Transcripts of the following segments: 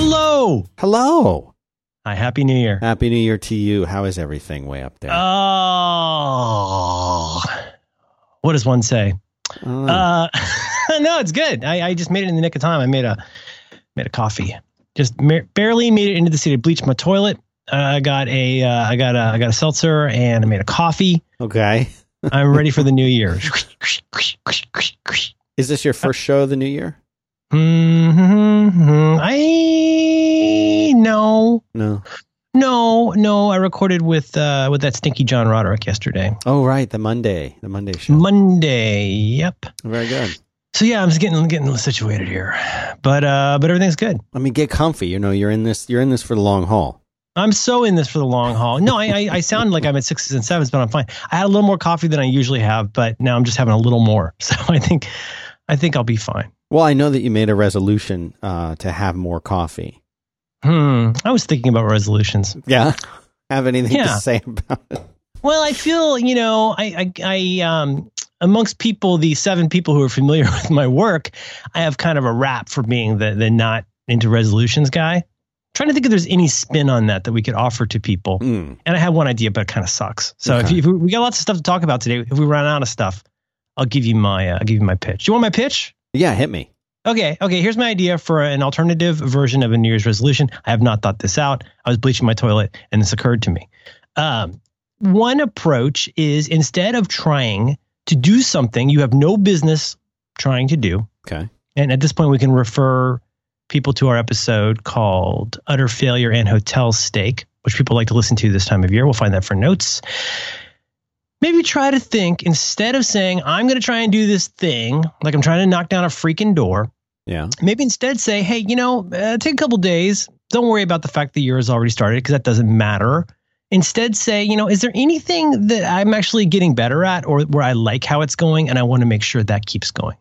Hello. Hello. Hi, Happy New Year. Happy New Year to you. How is everything way up there? Oh. What does one say? Oh. Uh, no, it's good. I, I just made it in the nick of time. I made a made a coffee. Just ma- barely made it into the city. Bleached my toilet. Uh, I got a uh, I got a I got a seltzer and I made a coffee. okay. I'm ready for the new year. Is this your first show of the new year? Hmm I no No. no no. I recorded with uh, with that stinky John Roderick yesterday. Oh, right. The Monday. The Monday show. Monday. Yep. Very good. So yeah, I'm just getting getting situated here, but uh, but everything's good. I mean, get comfy. You know, you're in this. You're in this for the long haul. I'm so in this for the long haul. No, I, I I sound like I'm at sixes and sevens, but I'm fine. I had a little more coffee than I usually have, but now I'm just having a little more. So I think I think I'll be fine. Well, I know that you made a resolution uh, to have more coffee. Hmm. I was thinking about resolutions. Yeah. Have anything Yeah. to say about it? Well, I feel you know, I, I, I, um, amongst people, the seven people who are familiar with my work, I have kind of a rap for being the the not into resolutions guy. trying to think if there's any spin on that that we could offer to people. Mm. And I have one idea, but it kind of sucks. So if, you, if we, we got lots of stuff to talk about today, if we run out of stuff, I'll give you my, uh, I'll give you my pitch. You want my pitch? Yeah, hit me. Okay, okay. Here's my idea for an alternative version of a New Year's resolution. I have not thought this out. I was bleaching my toilet, and this occurred to me. Um, one approach is instead of trying to do something you have no business trying to do, Okay. and at this point we can refer people to our episode called "Utter Failure and Hotel Steak," which people like to listen to this time of year. We'll find that for notes. Maybe try to think instead of saying, I'm going to try and do this thing, like I'm trying to knock down a freaking door, Yeah. maybe instead say, hey, you know, uh, take a couple days. Don't worry about the fact the year has already started because that doesn't matter. Instead, say, you know, is there anything that I'm actually getting better at or where I like how it's going and I want to make sure that keeps going?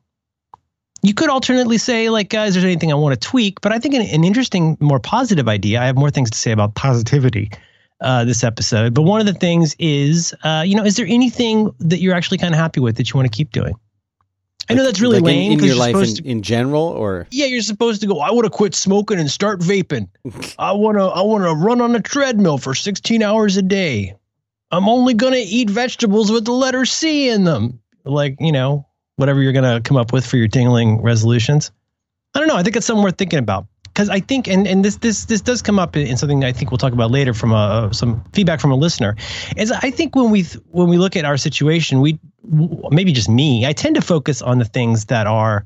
You could alternately say, like, uh, is there anything I want to tweak? But I think an, an interesting, more positive idea, I have more things to say about positivity uh, this episode. But one of the things is, uh, you know, is there anything that you're actually kind of happy with that you want to keep doing? I know that's really like lame in, because your life in, to in general, or yeah, you're supposed to go. I want to quit smoking and start vaping. I want to. I want to run on a treadmill for 16 hours a day. I'm only gonna eat vegetables with the letter C in them. Like you know, whatever you're gonna come up with for your tingling resolutions. I don't know. I think it's something worth thinking about because I think, and and this this this does come up in, in something I think we'll talk about later from a, some feedback from a listener. Is I think when we when we look at our situation, we maybe just me, I tend to focus on the things that are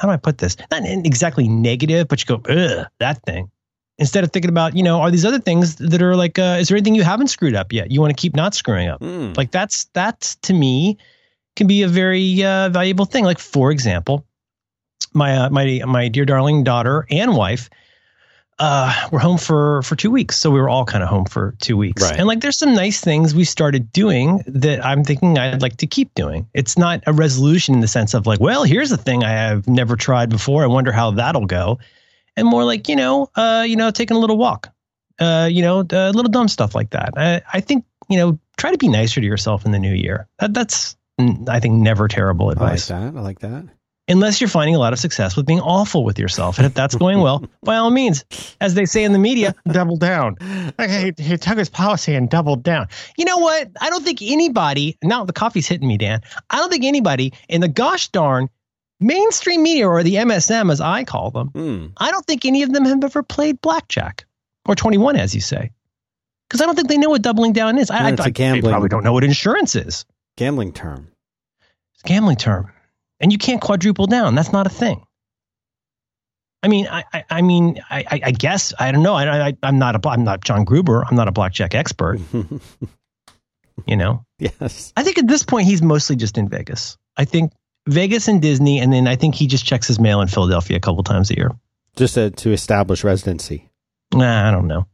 how do I put this? Not exactly negative, but you go, ugh, that thing. Instead of thinking about, you know, are these other things that are like, uh, is there anything you haven't screwed up yet? You want to keep not screwing up. Mm. Like that's that's to me can be a very uh, valuable thing. Like for example, my uh, my my dear darling daughter and wife uh, were home for for two weeks, so we were all kind of home for two weeks. Right. And like, there's some nice things we started doing that I'm thinking I'd like to keep doing. It's not a resolution in the sense of like, well, here's a thing I have never tried before. I wonder how that'll go, and more like, you know, uh, you know, taking a little walk, uh, you know, uh, little dumb stuff like that. I, I think you know, try to be nicer to yourself in the new year. That, that's mm, I think never terrible advice. I like that. I like that. Unless you're finding a lot of success with being awful with yourself. And if that's going well, by all means, as they say in the media, double down. Okay, he took his policy and doubled down. You know what? I don't think anybody, now the coffee's hitting me, Dan. I don't think anybody in the gosh darn mainstream media or the MSM, as I call them, Mm. I don't think any of them have ever played blackjack or 21, as you say. Because I don't think they know what doubling down is. I, I, I- they probably don't know what insurance is. Gambling term. It's gambling term, and you can't quadruple down. That's not a thing. I mean, I, I, I mean, I, I- I guess I don't know. I, I, I'm not a, I'm not John Gruber. I'm not a blackjack expert. You know, yes. I think at this point he's mostly just in Vegas. I think Vegas and Disney, and then I think he just checks his mail in Philadelphia a couple times a year. Just to, to establish residency. Nah, I don't know.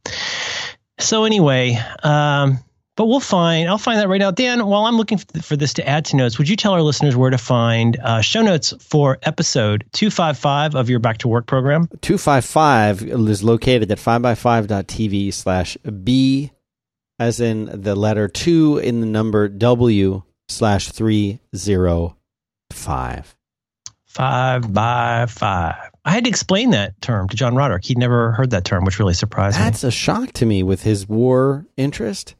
So anyway, um, but we'll find. I'll find that right out. Dan, while I'm looking for, this to add to notes, would you tell our listeners where to find uh, show notes for episode 255 of your Back to Work program? 255 is located at 5by5.tv slash B, as in the letter 2 in the number W slash 305. Five by five. I had to explain that term to John Roderick. He'd never heard that term, which really surprised That's me. That's a shock to me with his war interest.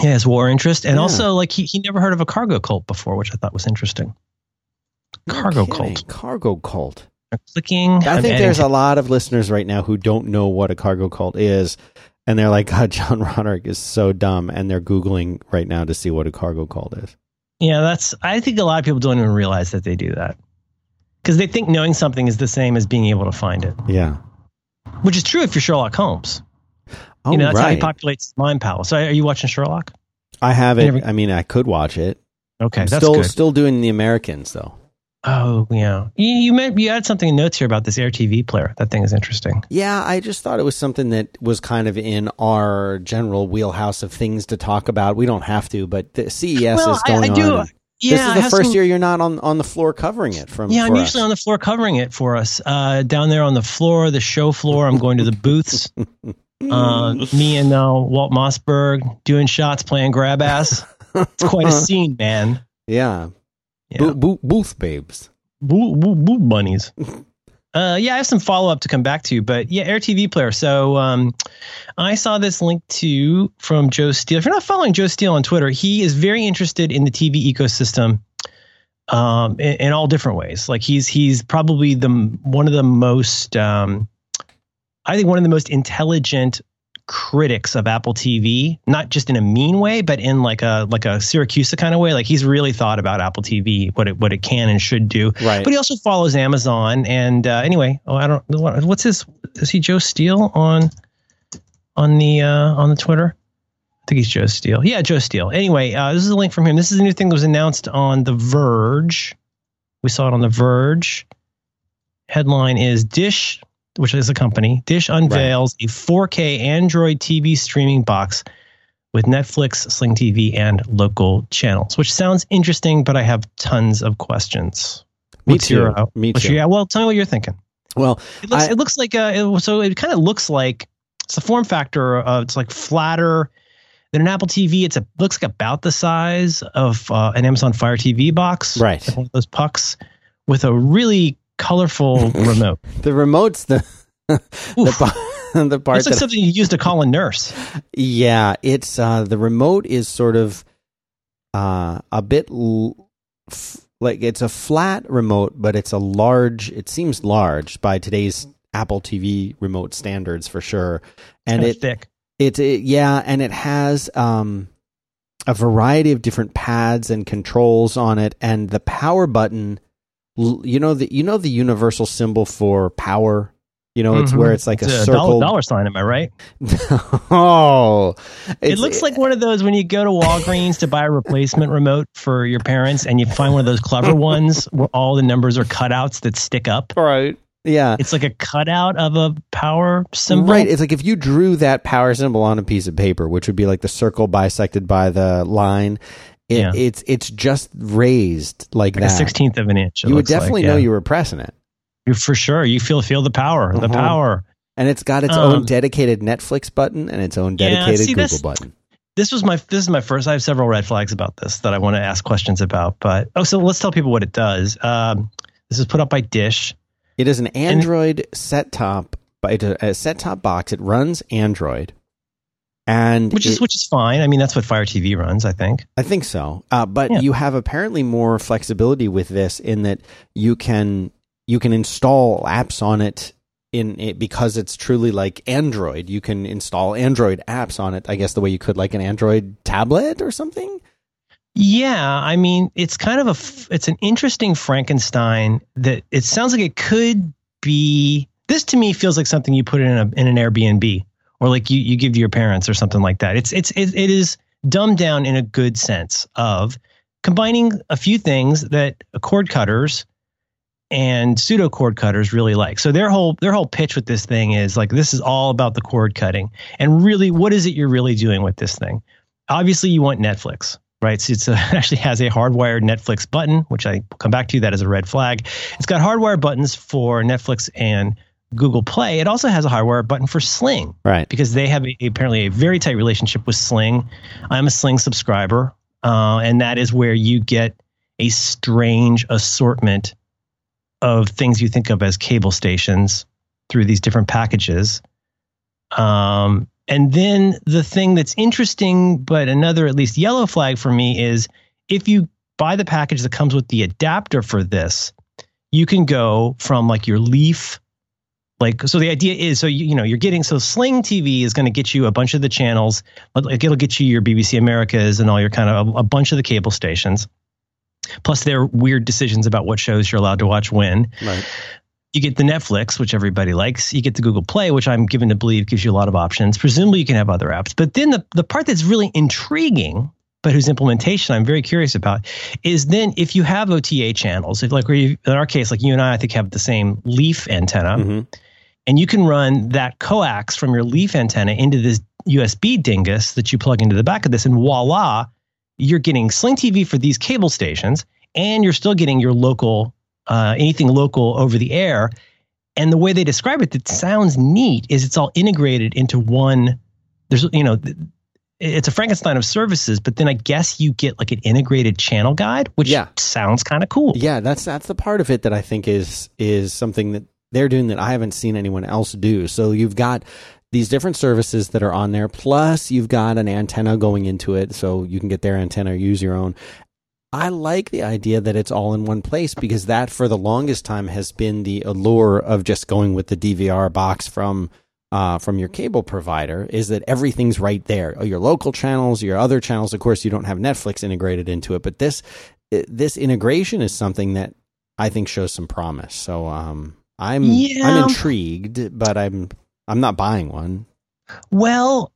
Yeah, his war interest, and Yeah. also like he, he never heard of a cargo cult before, which I thought was interesting. Cargo kidding. cult. Cargo cult. Clicking. I think there's a lot of listeners right now who don't know what a cargo cult is. And they're like, God, John Roderick is so dumb. And they're Googling right now to see what a cargo cult is. Yeah, that's. I think a lot of people don't even realize that they do that because they think knowing something is the same as being able to find it, Yeah. which is true if you're Sherlock Holmes. Oh, you know, that's how he right. populates mind palace. So, are you watching Sherlock? I have You it. never- I mean, I could watch it. Okay, I'm that's still, good. still doing the Americans, though. Oh, yeah. You you, meant, you added something in notes here about this Air TV player. That thing is interesting. Yeah, I just thought it was something that was kind of in our general wheelhouse of things to talk about. We don't have to, but the CES Well, is I- going I do- on. Yeah, this is the first some- year you're not on, on the floor covering it from. Yeah, I'm for usually on the floor covering it for us. Uh, down there on the floor, the show floor. I'm going to the booths. Uh, me and uh, Walt Mossberg doing shots, playing grab ass. It's quite a scene, man. Yeah. Yeah. Bo- bo- booth babes. Boo, boo, boo bunnies. Uh, yeah, I have some follow up to come back to, but yeah, Air TV player. So um, I saw this link to from Joe Steel. If you're not following Joe Steel on Twitter, he is very interested in the TV ecosystem um, in, in all different ways. Like he's he's probably the one of the most, um, I think one of the most intelligent critics of Apple TV, not just in a mean way, but in like a like a Siracusa kind of way. Like he's really thought about Apple TV, what it what it can and should do. Right. But he also follows Amazon. And uh, anyway, oh, I don't. what- What's his? Is he Joe Steel on on the uh, on the Twitter? I think he's Joe Steel. Yeah, Joe Steel. Anyway, uh, this is a link from him. This is a new thing that was announced on The Verge. We saw it on The Verge. Headline is Dish, which is a company. Dish unveils a 4K Android TV streaming box with Netflix, Sling TV, and local channels, which sounds interesting, but I have tons of questions. Me What's too. Your, uh, Me too. your- yeah, well, tell me what you're thinking. Well, It looks, I- it looks like uh, it, so it kind of looks like it's a form factor of it's like flatter than an Apple TV. It's a looks like about the size of uh, an Amazon Fire TV box, Right. Like one of those pucks with a really colorful remote. the remote's the the, pa- the part It's like that something you use to call a nurse. Yeah, it's uh the remote is sort of uh a bit l- f- like it's a flat remote, but it's a large. It seems large by today's Apple TV remote standards for sure, and Kinda it thick. it's it, yeah, and it has um a variety of different pads and controls on it, and the power button. You know the you know the universal symbol for power. You know it's Mhm. where it's like It's a a circle. dollar, dollar sign. Am I right? oh, It looks like one of those when you go to Walgreens to buy a replacement remote for your parents, and you find one of those clever ones where all the numbers are cutouts that stick up. right. Yeah. It's like a cutout of a power symbol. Right. It's like if you drew that power symbol on a piece of paper, which would be like the circle bisected by the line, it, Yeah. it's it's just raised like, like that. a sixteenth of an inch. you would looks like, definitely yeah. know you were pressing it. You- for sure. You feel feel the power, the Uh-huh. power. And it's got its Um, own dedicated Netflix button and its own Yeah, dedicated see, Google button. This was my this is my first. I have several red flags about this that I want to ask questions about. But oh, so let's tell people what it does. Um, this is put up by Dish. It is an Android set top, it's a, a set top box. It runs Android, and which is it- which is fine. I mean, that's what Fire TV runs. I think. I think so. Uh, but Yeah. you have apparently more flexibility with this in that you can you can install apps on it in it because it's truly like Android. You can install Android apps on it. I guess the way you could like an Android tablet or something. Yeah, I mean, it's kind of a f- it's an interesting Frankenstein that it sounds like it could be. This to me feels like something you put in a in an Airbnb or like you you give to your parents or something like that. It's it's it, it is dumbed down in a good sense of combining a few things that cord cutters and pseudo cord cutters really like. So their whole their whole pitch with this thing is like this is all about the cord cutting. And really what is it you're really doing with this thing? Obviously you want Netflix, right? So it's a, it actually has a hardwired Netflix button, which I come back to that as a red flag. It's got hardwired buttons for Netflix and Google Play. It also has a hardwired button for Sling Right. because they have a, apparently a very tight relationship with Sling. I'm a Sling subscriber, uh, and that is where you get a strange assortment of things you think of as cable stations through these different packages. Um, and then the thing that's interesting, but another at least yellow flag for me is if you buy the package that comes with the adapter for this, you can go from like your Leaf like so the idea is so you, you know you're getting so sling tv is going to get you a bunch of the channels like it'll get you your bbc americas and all your kind of a, a, bunch of the cable stations plus their weird decisions about what shows you're allowed to watch when. Right. You get the netflix which everybody likes. You get the google play which i'm given to believe gives you a lot of options. Presumably you can have other apps. But then the, the part that's really intriguing but whose implementation I'm very curious about is then if you have OTA channels, if like in our case, like you and I, I think have the same leaf antenna, mm-hmm and you can run that coax from your leaf antenna into this USB dingus that you plug into the back of this, and voila, you're getting Sling TV for these cable stations, and you're still getting your local uh, anything local over the air. And the way they describe it, that sounds neat, is it's all integrated into one. There's you know. It's a Frankenstein of services, but then I guess you get like an integrated channel guide, which yeah. sounds kind of cool. Yeah, that's that's the part of it that I think is is something that they're doing that I haven't seen anyone else do. So you've got these different services that are on there, plus you've got an antenna going into it, so you can get their antenna use your own. I like the idea that it's all in one place because that, for the longest time, has been the allure of just going with the DVR box from uh, from your cable provider. Is that everything's right there? Your local channels, your other channels. Of course, you don't have Netflix integrated into it, but this this integration is something that I think shows some promise. So, um, I'm yeah. I'm intrigued, but I'm I'm not buying one. Well,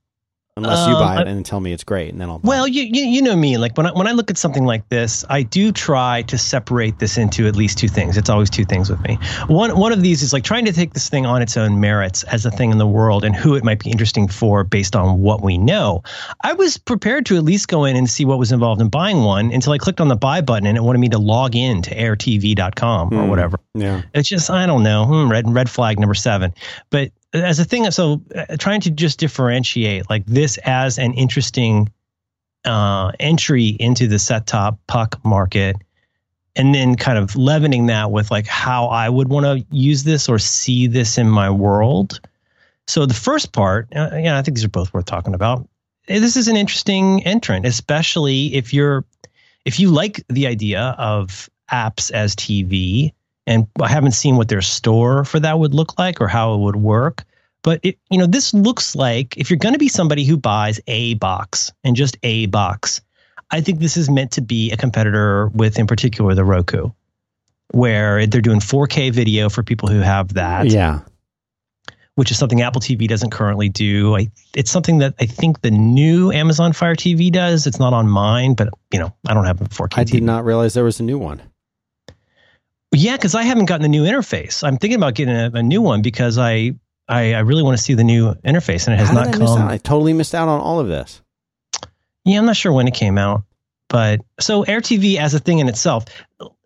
unless you buy um, it and tell me it's great, and then I'll. well, you, you you know me. Like when I, when I look at something like this, I do try to separate this into at least two things. It's always two things with me. One one of these is like trying to take this thing on its own merits as a thing in the world and who it might be interesting for based on what we know. I was prepared to at least go in and see what was involved in buying one until I clicked on the buy button and it wanted me to log in to airtv.com mm, or hmm. whatever. Yeah, it's just I don't know. Hmm, red red flag number seven. But as a thing so uh, trying to just differentiate like this as an interesting uh, entry into the set top puck market and then kind of leavening that with like how i would want to use this or see this in my world. So the first part uh, yeah i think these are both worth talking about. This is an interesting entrant especially if you're if you like the idea of apps as tv and I haven't seen what their store for that would look like or how it would work. But it, you know, this looks like if you're going to be somebody who buys a box and just a box, I think this is meant to be a competitor with, in particular, the Roku, where they're doing 4K video for people who have that. Yeah. Which is something Apple TV doesn't currently do. I, it's something that I think the new Amazon Fire TV does. It's not on mine, but you know, I don't have a 4K. I TV. did not realize there was a new one. Yeah, because I haven't gotten the new interface. I'm thinking about getting a, a new one because I, I, I really want to see the new interface, and it has How not I come. I totally missed out on all of this. Yeah, I'm not sure when it came out, but so Air TV as a thing in itself,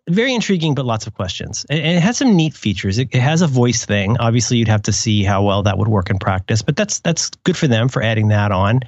very intriguing, but lots of questions. And it has some neat features. It, it has a voice thing. Obviously, you'd have to see how well that would work in practice, but that's that's good for them for adding that on.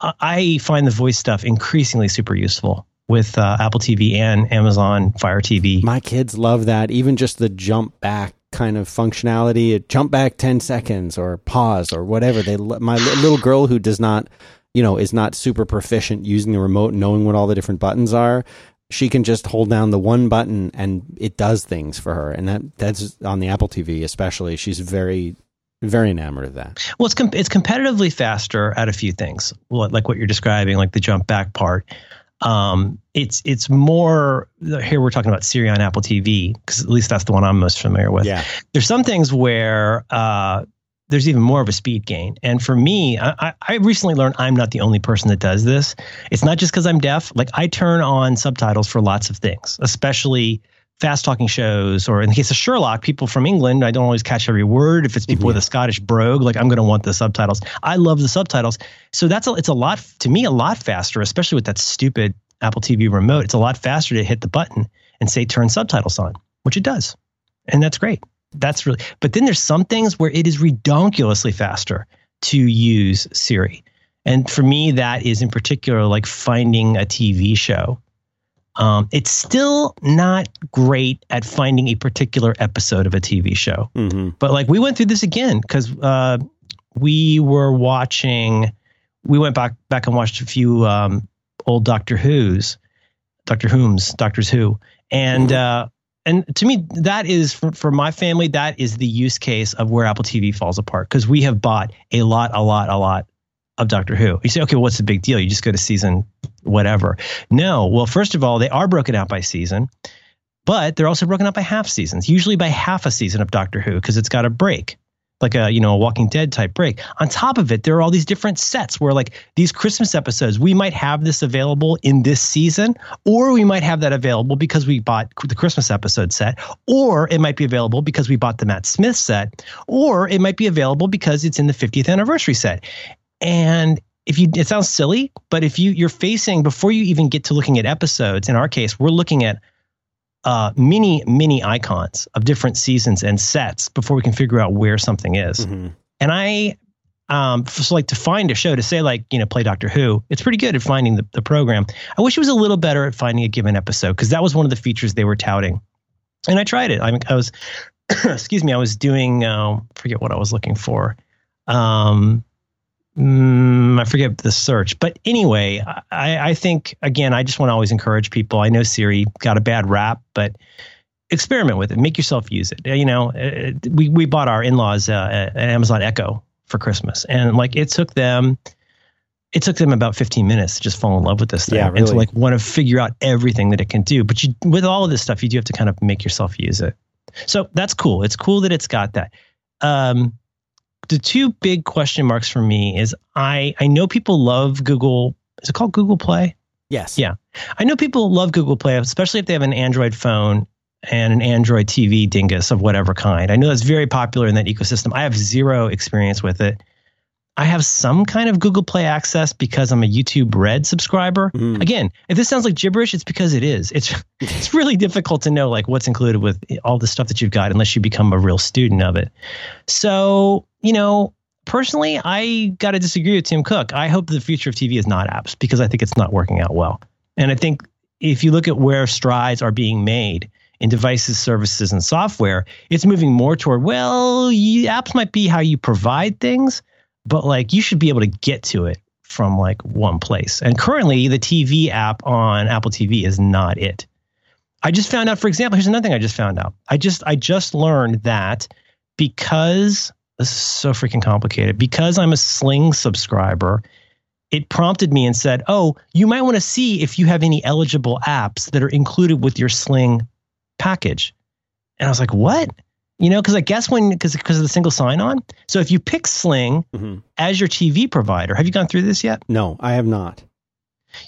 I find the voice stuff increasingly super useful with uh, Apple TV and Amazon Fire TV. My kids love that. Even just the jump back kind of functionality, jump back 10 seconds or pause or whatever. They my little girl who does not, you know, is not super proficient using the remote knowing what all the different buttons are. She can just hold down the one button and it does things for her. And that that's on the Apple TV especially. She's very very enamored of that. Well, it's com- it's competitively faster at a few things, like what you're describing, like the jump back part. Um, it's it's more here we're talking about Siri on Apple TV because at least that's the one I'm most familiar with. Yeah. There's some things where uh, there's even more of a speed gain. And for me, I, I recently learned I'm not the only person that does this. It's not just because I'm deaf. Like I turn on subtitles for lots of things, especially fast talking shows, or in the case of Sherlock, people from England, I don't always catch every word. If it's people with a Scottish brogue, like I'm going to want the subtitles. I love the subtitles. So that's a, it's a lot to me, a lot faster, especially with that stupid Apple TV remote. It's a lot faster to hit the button and say turn subtitles on, which it does. And that's great. That's really, but then there's some things where it is redonkulously faster to use Siri. And for me, that is in particular like finding a TV show Um, it's still not great at finding a particular episode of a TV show. Mm-hmm. But like we went through this again because uh, we were watching. We went back back and watched a few um, old Doctor Who's, Doctor Whom's, Doctors Who, and uh, and to me that is for, for my family that is the use case of where Apple TV falls apart because we have bought a lot, a lot, a lot of Doctor Who. You say, okay, well, what's the big deal? You just go to season whatever. No, well, first of all, they are broken out by season, but they're also broken up by half seasons. Usually by half a season of Doctor Who because it's got a break like a you know a Walking Dead type break. On top of it, there are all these different sets where like these Christmas episodes, we might have this available in this season, or we might have that available because we bought the Christmas episode set, or it might be available because we bought the Matt Smith set, or it might be available because it's in the 50th anniversary set. And if you it sounds silly, but if you you're facing before you even get to looking at episodes, in our case, we're looking at uh, many mini icons of different seasons and sets before we can figure out where something is. Mm-hmm. And I um so like to find a show to say like you know play Doctor Who, it's pretty good at finding the, the program. I wish it was a little better at finding a given episode because that was one of the features they were touting. And I tried it. I mean, I was excuse me, I was doing uh, forget what I was looking for. Um, Mm, I forget the search, but anyway, I, I think again, I just want to always encourage people. I know Siri got a bad rap, but experiment with it. Make yourself use it. You know, uh, we we bought our in laws uh, an Amazon Echo for Christmas, and like it took them, it took them about 15 minutes to just fall in love with this thing Yeah, and to like want to figure out everything that it can do. But you, with all of this stuff, you do have to kind of make yourself use it. So that's cool. It's cool that it's got that. Um, the two big question marks for me is I I know people love Google. Is it called Google Play? Yes. Yeah. I know people love Google Play, especially if they have an Android phone and an Android TV dingus of whatever kind. I know that's very popular in that ecosystem. I have zero experience with it. I have some kind of Google Play access because I'm a YouTube Red subscriber. Mm. Again, if this sounds like gibberish, it's because it is. It's it's really difficult to know like what's included with all the stuff that you've got unless you become a real student of it. So, you know, personally, I got to disagree with Tim Cook. I hope the future of TV is not apps because I think it's not working out well. And I think if you look at where strides are being made in devices, services, and software, it's moving more toward, well, you, apps might be how you provide things, but like you should be able to get to it from like one place. And currently, the TV app on Apple TV is not it. I just found out, for example, here's another thing I just found out. I just I just learned that because this is so freaking complicated, because I'm a Sling subscriber, it prompted me and said, "Oh, you might want to see if you have any eligible apps that are included with your Sling package." And I was like, "What?" You know, because I guess when because because of the single sign-on. So if you pick Sling Mhm. as your TV provider, have you gone through this yet? No, I have not.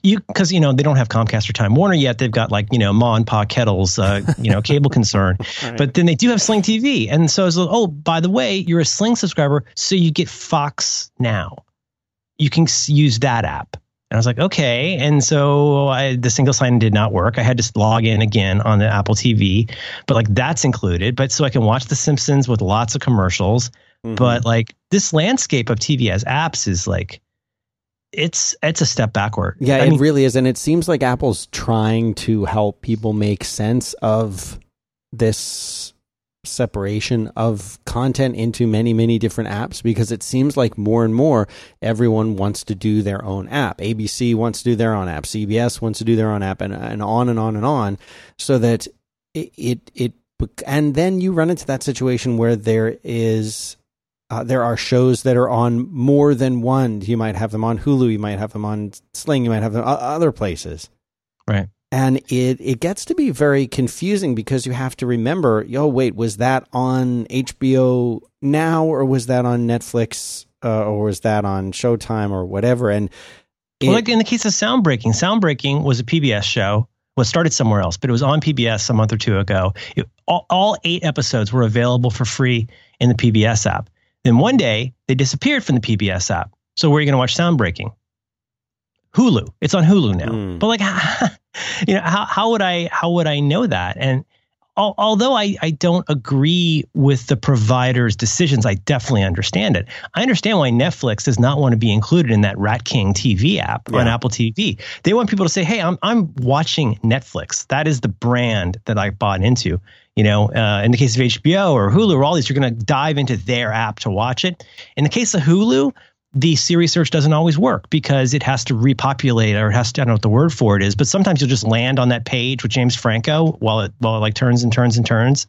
You because you know they don't have Comcast or Time Warner yet. They've got like you know Ma and Pa Kettle's uh, you know cable concern, Right. but then they do have Sling TV, and so it's like, oh by the way, you're a Sling subscriber, so you get Fox now. You can use that app, and I was like, okay, and so I, the single sign did not work. I had to log in again on the Apple TV, but like that's included, but so I can watch The Simpsons with lots of commercials. Mhm. But like this landscape of TV as apps is like. It's it's a step backward. Yeah, I it mean, really is. And it seems like Apple's trying to help people make sense of this separation of content into many, many different apps because it seems like more and more everyone wants to do their own app. ABC wants to do their own app. CBS wants to do their own app and, and on and on and on so that it, it, it, and then you run into that situation where there is uh, there are shows that are on more than one. You might have them on Hulu. You might have them on Sling. You might have them other places. Right. And it it gets to be very confusing because you have to remember, yo, wait, was that on HBO now or was that on Netflix uh, or was that on Showtime or whatever? And it, Well, like in the case of Sound Breaking, Sound Breaking was a PBS show. Was started somewhere else, but it was on PBS a month or two ago. It, all, all eight episodes were available for free in the PBS app. Then one day they disappeared from the PBS app. So where are you going to watch Sound Breaking? Hulu. It's on Hulu now. Hmm. But like, you know, how how would I how would I know that? And al- although I, I don't agree with the provider's decisions, I definitely understand it. I understand why Netflix does not want to be included in that Rat King TV app on Apple TV. They want people to say, "Hey, I'm I'm watching Netflix. That is the brand that I bought into." You know, uh, in the case of HBO or Hulu or all these, you're going to dive into their app to watch it. In the case of Hulu, the Siri search doesn't always work because it has to repopulate or it has to, I don't know what the word for it is, but sometimes you'll just land on that page with James Franco while it, while it like turns and turns and turns.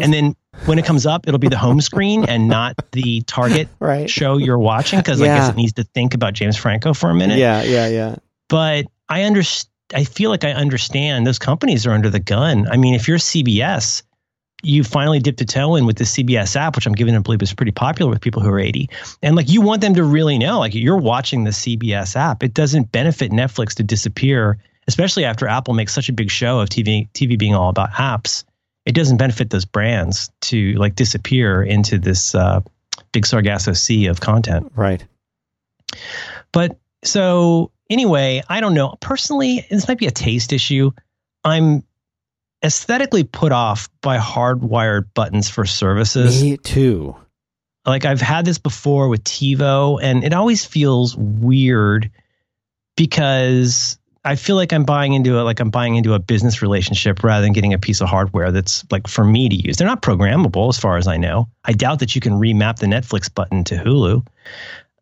And then when it comes up, it'll be the home screen and not the target Right. show you're watching because I guess it needs to think about James Franco for a minute. Yeah, yeah, yeah. But I understand. I feel like I understand those companies are under the gun. I mean, if you're CBS, you finally dipped a toe in with the CBS app, which I'm given to believe is pretty popular with people who are 80. And like you want them to really know, like you're watching the CBS app. It doesn't benefit Netflix to disappear, especially after Apple makes such a big show of TV TV being all about apps. It doesn't benefit those brands to like disappear into this uh, big Sargasso sea of content. Right. But so anyway, I don't know. Personally, this might be a taste issue. I'm aesthetically put off by hardwired buttons for services. Me too. Like I've had this before with TiVo, and it always feels weird because I feel like I'm buying into it, like I'm buying into a business relationship rather than getting a piece of hardware that's like for me to use. They're not programmable, as far as I know. I doubt that you can remap the Netflix button to Hulu.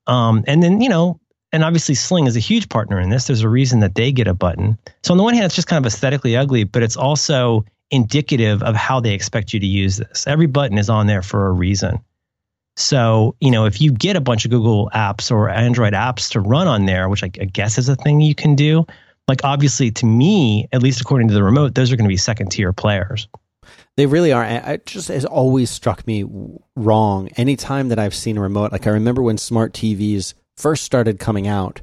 Um, and then you know, and obviously Sling is a huge partner in this. There's a reason that they get a button. So on the one hand, it's just kind of aesthetically ugly, but it's also indicative of how they expect you to use this. Every button is on there for a reason. So, you know, if you get a bunch of Google apps or Android apps to run on there, which I, guess is a thing you can do, like obviously to me, at least according to the remote, those are going to be second tier players. They really are. It just has always struck me wrong. Anytime that I've seen a remote, like I remember when smart TVs first started coming out,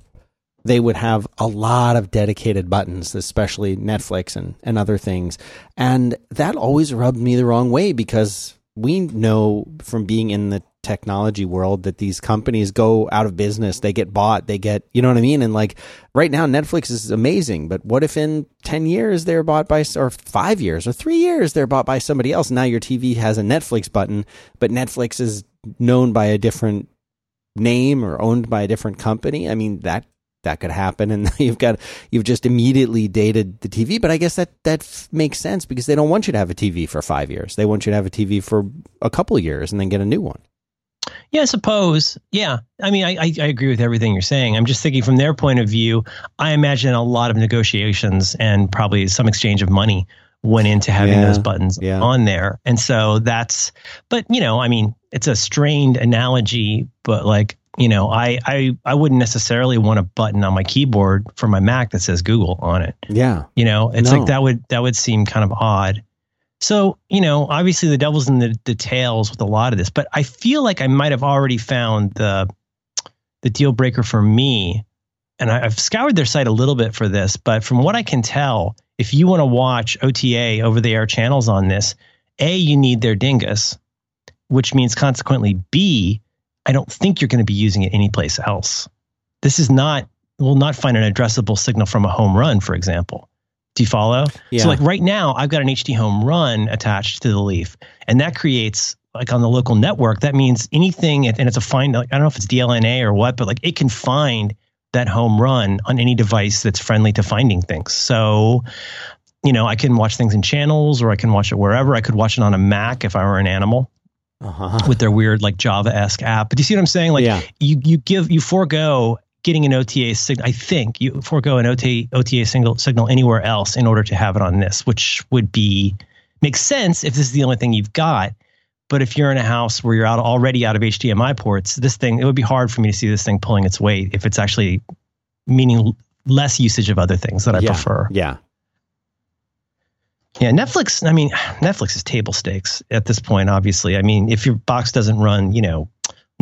they would have a lot of dedicated buttons, especially Netflix and, and other things. And that always rubbed me the wrong way because we know from being in the technology world that these companies go out of business, they get bought, they get, you know what I mean? And like right now, Netflix is amazing, but what if in 10 years they're bought by, or five years or three years they're bought by somebody else? Now your TV has a Netflix button, but Netflix is known by a different name or owned by a different company. I mean, that that could happen and you've got you've just immediately dated the TV but I guess that that f- makes sense because they don't want you to have a TV for 5 years. They want you to have a TV for a couple of years and then get a new one. Yeah, I suppose. Yeah. I mean, I, I, I agree with everything you're saying. I'm just thinking from their point of view, I imagine a lot of negotiations and probably some exchange of money went into having Yeah, those buttons yeah. on there. And so that's, but, you know, I mean, it's a strained analogy, but like, you know, I, I, I wouldn't necessarily want a button on my keyboard for my Mac that says Google on it. Yeah. You know, it's No. like that would that would seem kind of odd. So, you know, obviously the devil's in the details with a lot of this, but I feel like I might have already found the the deal breaker for me. And I, I've scoured their site a little bit for this, but from what I can tell, if you want to watch OTA over the air channels on this, A, you need their dingus, which means consequently B, I don't think you're going to be using it anyplace else. This is not will not find an addressable signal from a home run, for example. Do you follow? Yeah. So like right now, I've got an HDHomeRun attached to the Leaf, and that creates like on the local network. That means anything, and it's a find. Like, I don't know if it's DLNA or what, but like it can find that home run on any device that's friendly to finding things. So, you know, I can watch things in channels, or I can watch it wherever. I could watch it on a Mac if I were an animal Uh-huh. with their weird like Java esque app. But do you see what I'm saying? Like yeah. you you give you forego getting an OTA signal. I think you forego an OTA OTA single signal anywhere else in order to have it on this, which would be makes sense if this is the only thing you've got. But if you're in a house where you're out already out of HDMI ports, this thing it would be hard for me to see this thing pulling its weight if it's actually meaning less usage of other things that I yeah. prefer. Yeah. Yeah, Netflix. I mean, Netflix is table stakes at this point. Obviously, I mean, if your box doesn't run, you know,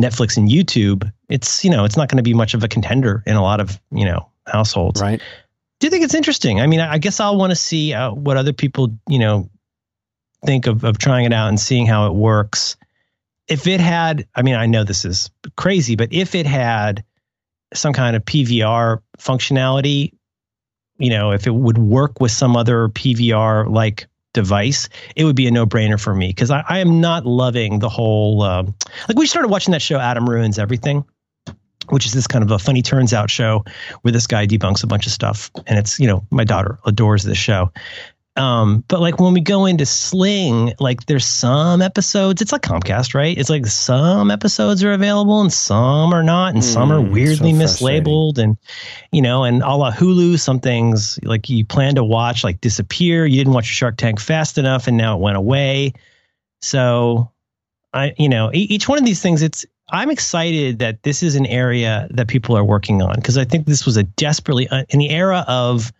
Netflix and YouTube, it's you know, it's not going to be much of a contender in a lot of you know households. Right. Do you think it's interesting? I mean, I guess I'll want to see uh, what other people you know think of of trying it out and seeing how it works. If it had, I mean, I know this is crazy, but if it had some kind of PVR functionality, you know, if it would work with some other PVR like device, it would be a no brainer for me because I, I, am not loving the whole. Um, like we started watching that show, Adam Ruins Everything, which is this kind of a funny turns out show where this guy debunks a bunch of stuff, and it's you know my daughter adores this show, um, but like when we go into Sling, like there's some episodes, it's like Comcast, right? It's like some episodes are available and some are not, and mm, some are hmm, weirdly so mislabeled. And, you know, and a la Hulu, some things like you plan to watch like disappear. You didn't watch Shark Tank fast enough and now it went away. So I, you know, each one of these things, it's, I'm excited that this is an area that people are working on because I think this was a desperately, uh, in the era of,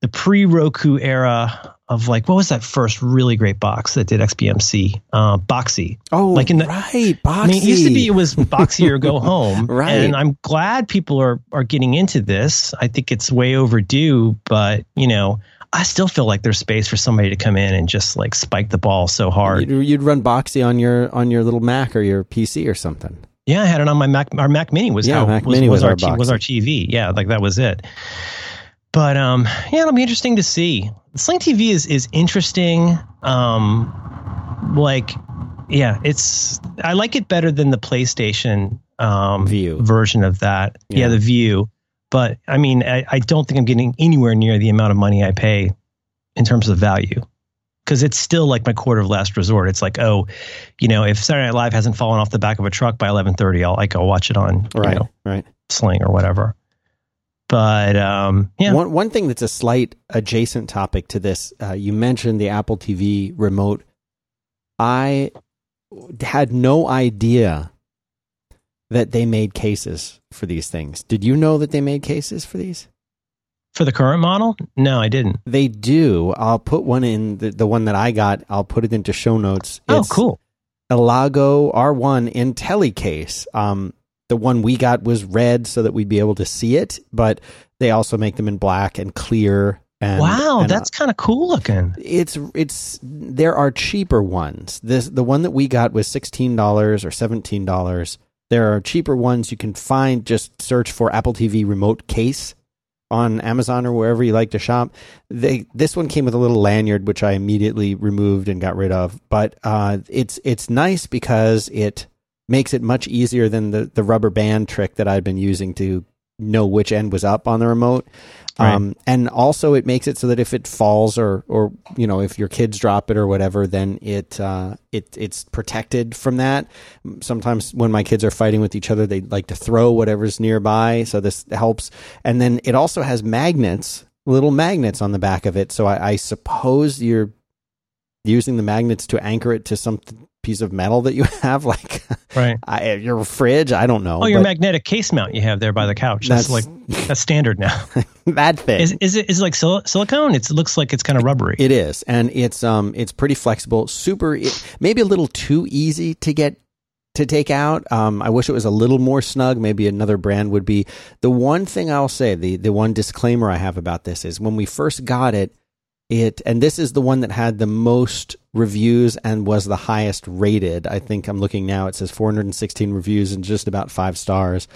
the pre Roku era of like what was that first really great box that did XBMC? Uh, Boxee. Oh, like in the right, Boxee. I mean, it used to be it was Boxee or go home. right. And I'm glad people are are getting into this. I think it's way overdue, but you know. I still feel like there's space for somebody to come in and just like spike the ball so hard. You'd, you'd run Boxee on your on your little Mac or your PC or something. Yeah, I had it on my Mac. Our Mac Mini was yeah, how Mac was, Mini was, was our, our was our TV. Yeah, like that was it. But um, yeah, it'll be interesting to see. Sling TV is is interesting. Um, like, yeah, it's I like it better than the PlayStation um Vue version of that. Yeah, yeah the Vue. But I mean, I, I don't think I'm getting anywhere near the amount of money I pay in terms of value because it's still like my quarter of last resort. It's like, oh, you know, if Saturday Night Live hasn't fallen off the back of a truck by eleven thirty, I'll like I'll watch it on right, you know, right, Sling or whatever. But um, yeah, one one thing that's a slight adjacent topic to this, uh, you mentioned the Apple TV remote. I had no idea that they made cases for these things. Did you know that they made cases for these? For the current model? No, I didn't. They do. I'll put one in the, the one that I got. I'll put it into show notes. Oh, it's cool. Elago R1 IntelliCase. Um, the one we got was red so that we'd be able to see it, but they also make them in black and clear. And, wow, and, that's kind of cool looking. It's it's there are cheaper ones. This the one that we got was sixteen dollars or seventeen dollars. There are cheaper ones you can find. Just search for Apple TV remote case on Amazon or wherever you like to shop. They this one came with a little lanyard which I immediately removed and got rid of. But uh, it's it's nice because it makes it much easier than the, the rubber band trick that I'd been using to know which end was up on the remote. Right. Um, and also it makes it so that if it falls or, or, you know, if your kids drop it or whatever, then it, uh, it, it's protected from that. Sometimes when my kids are fighting with each other, they like to throw whatever's nearby. So this helps. And then it also has magnets, little magnets on the back of it. So I, I suppose you're using the magnets to anchor it to some piece of metal that you have, like right, I, your fridge. I don't know. Oh, your magnetic case mount you have there by the couch. That's, that's like that's standard now. that thing is, is it is it like sil- silicone? It's, it looks like it's kind of rubbery. It is, and it's um it's pretty flexible. Super, it, maybe a little too easy to get to take out. Um, I wish it was a little more snug. Maybe another brand would be. The one thing I'll say, the the one disclaimer I have about this is when we first got it, it and this is the one that had the most reviews and was the highest rated i think i'm looking now it says 416 reviews and just about five stars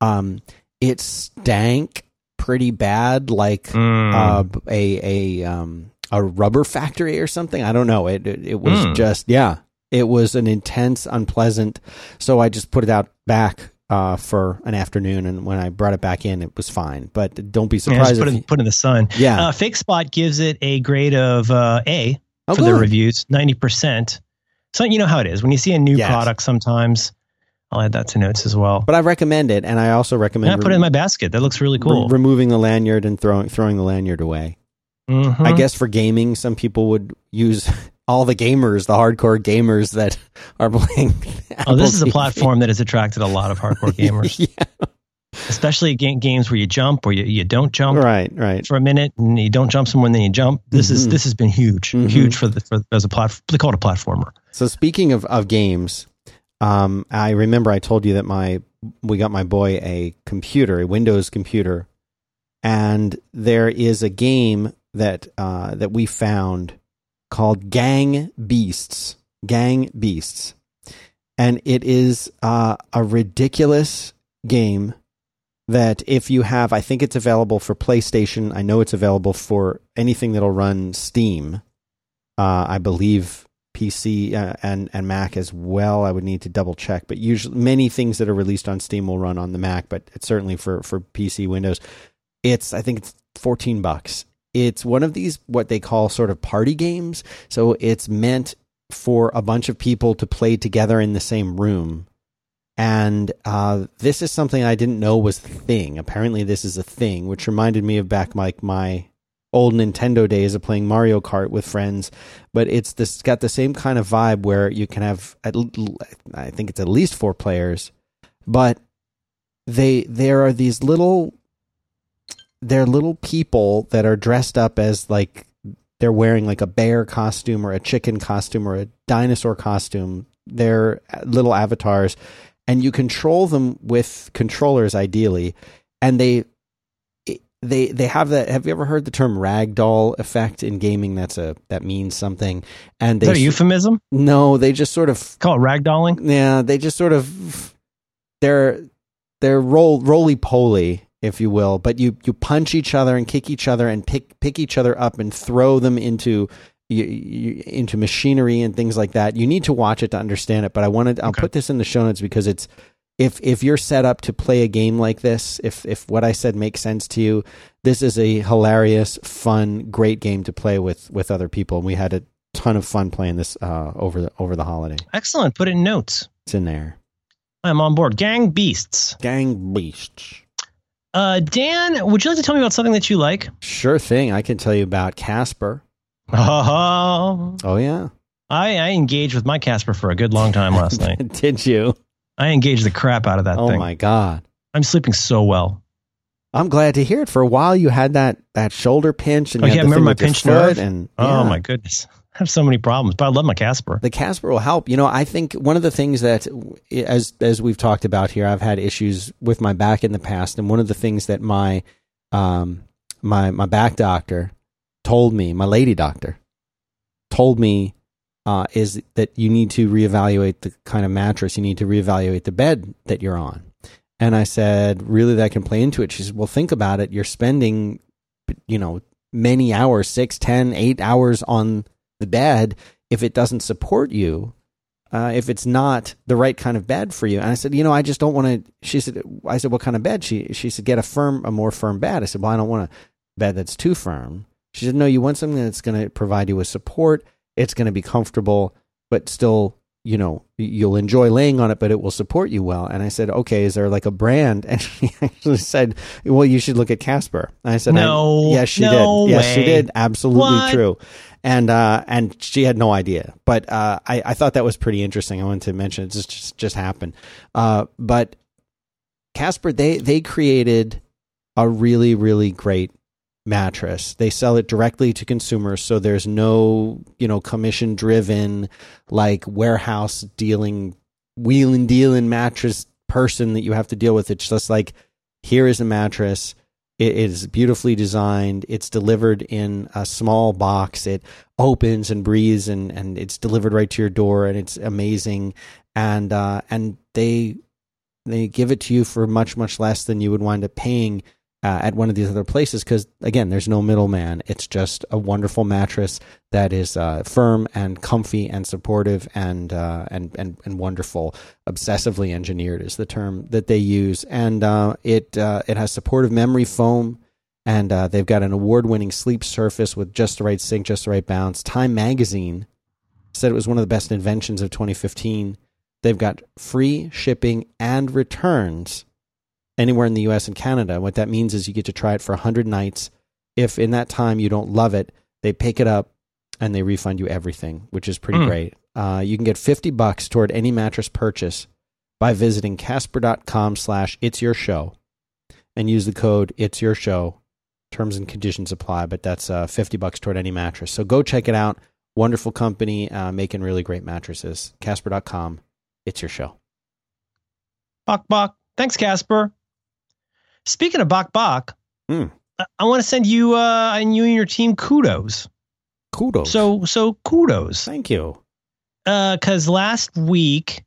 um it stank pretty bad like mm. uh, a a um a rubber factory or something i don't know it it, it was mm. just yeah it was an intense unpleasant so i just put it out back uh, for an afternoon, and when I brought it back in, it was fine. But don't be surprised. Yeah, put, it, put in the sun. Yeah. Uh, Fakespot gives it a grade of uh, A oh, for good. the reviews, ninety percent. So you know how it is when you see a new yes. product. Sometimes I'll add that to notes as well. But I recommend it, and I also recommend. I put it in my basket. That looks really cool. Re- removing the lanyard and throwing throwing the lanyard away. Mm-hmm. I guess for gaming, some people would use all the gamers, the hardcore gamers that are playing. oh, this is a platform that has attracted a lot of hardcore gamers. yeah. Especially games where you jump or you, you don't jump right, right. for a minute and you don't jump somewhere and then you jump. This mm-hmm. is this has been huge, mm-hmm. huge for the for, as a platform. They call it a platformer. So speaking of of games, um, I remember I told you that my we got my boy a computer, a Windows computer, and there is a game that uh, that we found called Gang Beasts. Gang Beasts. And it is uh, a ridiculous game that if you have, I think it's available for PlayStation. I know it's available for anything that'll run Steam. Uh, I believe PC uh, and and Mac as well. I would need to double check, but usually many things that are released on Steam will run on the Mac, but it's certainly for for PC Windows. It's I think it's 14 bucks. It's one of these what they call sort of party games. So it's meant for a bunch of people to play together in the same room. And uh, this is something I didn't know was a thing. Apparently, this is a thing, which reminded me of back like my old Nintendo days of playing Mario Kart with friends. But it's this got the same kind of vibe where you can have at, I think it's at least four players, but they there are these little they're little people that are dressed up as like they're wearing like a bear costume or a chicken costume or a dinosaur costume. They're uh, little avatars, and you control them with controllers ideally, and they they they have that. Have you ever heard the term ragdoll effect in gaming? That's a that means something. And they Is that a euphemism? no, they just sort of Call it ragdolling. yeah, they just sort of they're they're roll roly poly, if you will. But you you punch each other and kick each other and pick pick each other up and throw them into you, you, into machinery and things like that. You need to watch it to understand it. But I wanted I'll Okay. put this in the show notes because it's if if you're set up to play a game like this, if if what I said makes sense to you, this is a hilarious, fun, great game to play with with other people. And we had a ton of fun playing this uh, over the over the holiday. Excellent. Put it in notes. It's in there. I'm on board. Gang beasts. Gang beasts. Uh, Dan, would you like to tell me about something that you like? Sure thing. I can tell you about Casper. Oh, Oh yeah. I, I engaged with my Casper for a good long time last night. Did you? I engaged the crap out of that thing. oh thing. my god. I'm sleeping so well. I'm glad to hear it. For a while, you had that that shoulder pinch, and Oh, you yeah, had the remember my pinched nerve? And Oh my goodness. Have so many problems, but I love my Casper. the Casper will help. You know, I think one of the things that, as as we've talked about here, I've had issues with my back in the past, and one of the things that my um my my back doctor told me, my lady doctor told me, uh, is that you need to reevaluate the kind of mattress, you need to reevaluate the bed that you're on. And I said, really, that can play into it. She said, well, think about it. You're spending, you know, many hours, six, ten, eight hours on the bed if it doesn't support you, uh, if it's not the right kind of bed for you. And I said, you know, I just don't want to. She said, I said, what kind of bed? She she said, get a firm, a more firm bed. I said, well, I don't want a bed that's too firm. She said, no, you want something that's going to provide you with support. It's going to be comfortable, but still, you know, you'll enjoy laying on it, but it will support you well. And I said, okay, is there like a brand? And she actually said, well, you should look at Casper. And I said, No, yes, she no did. Yes, she did. Absolutely What? true and uh, and she had no idea. But uh, I, I thought that was pretty interesting. I wanted to mention it. Just just, just happened. Uh, but Casper, they they created a really really great mattress. They sell it directly to consumers, so there's no you know commission driven like warehouse dealing wheel and dealing mattress person that you have to deal with. It's just like here is a mattress. It is beautifully designed. It's delivered in a small box. It opens and breathes, and, and it's delivered right to your door, and it's amazing. And uh, and they they give it to you for much much less than you would wind up paying uh, at one of these other places because again there's no middleman. It's just a wonderful mattress that is uh, firm and comfy and supportive and uh, and and and wonderful. Obsessively engineered is the term that they use. And uh, it uh, it has supportive memory foam and uh, they've got an award-winning sleep surface with just the right sink just the right bounce. Time magazine said it was one of the best inventions of 2015 they've got free shipping and returns anywhere in the US and Canada. What that means is you get to try it for 100 nights. If in that time you don't love it, they pick it up and they refund you everything, which is pretty Hmm. great. Uh, you can get 50 bucks toward any mattress purchase by visiting casper.com slash it's your show and use the code it's your show. Terms and conditions apply, but that's uh, 50 bucks toward any mattress. So go check it out. Wonderful company uh, making really great mattresses. Casper.com. It's your show. Bok Bok. Thanks, Casper. Speaking of Bok Bok, Hmm. I, I want to send you uh, and you and your team kudos. Kudos. So so kudos. thank you. because last week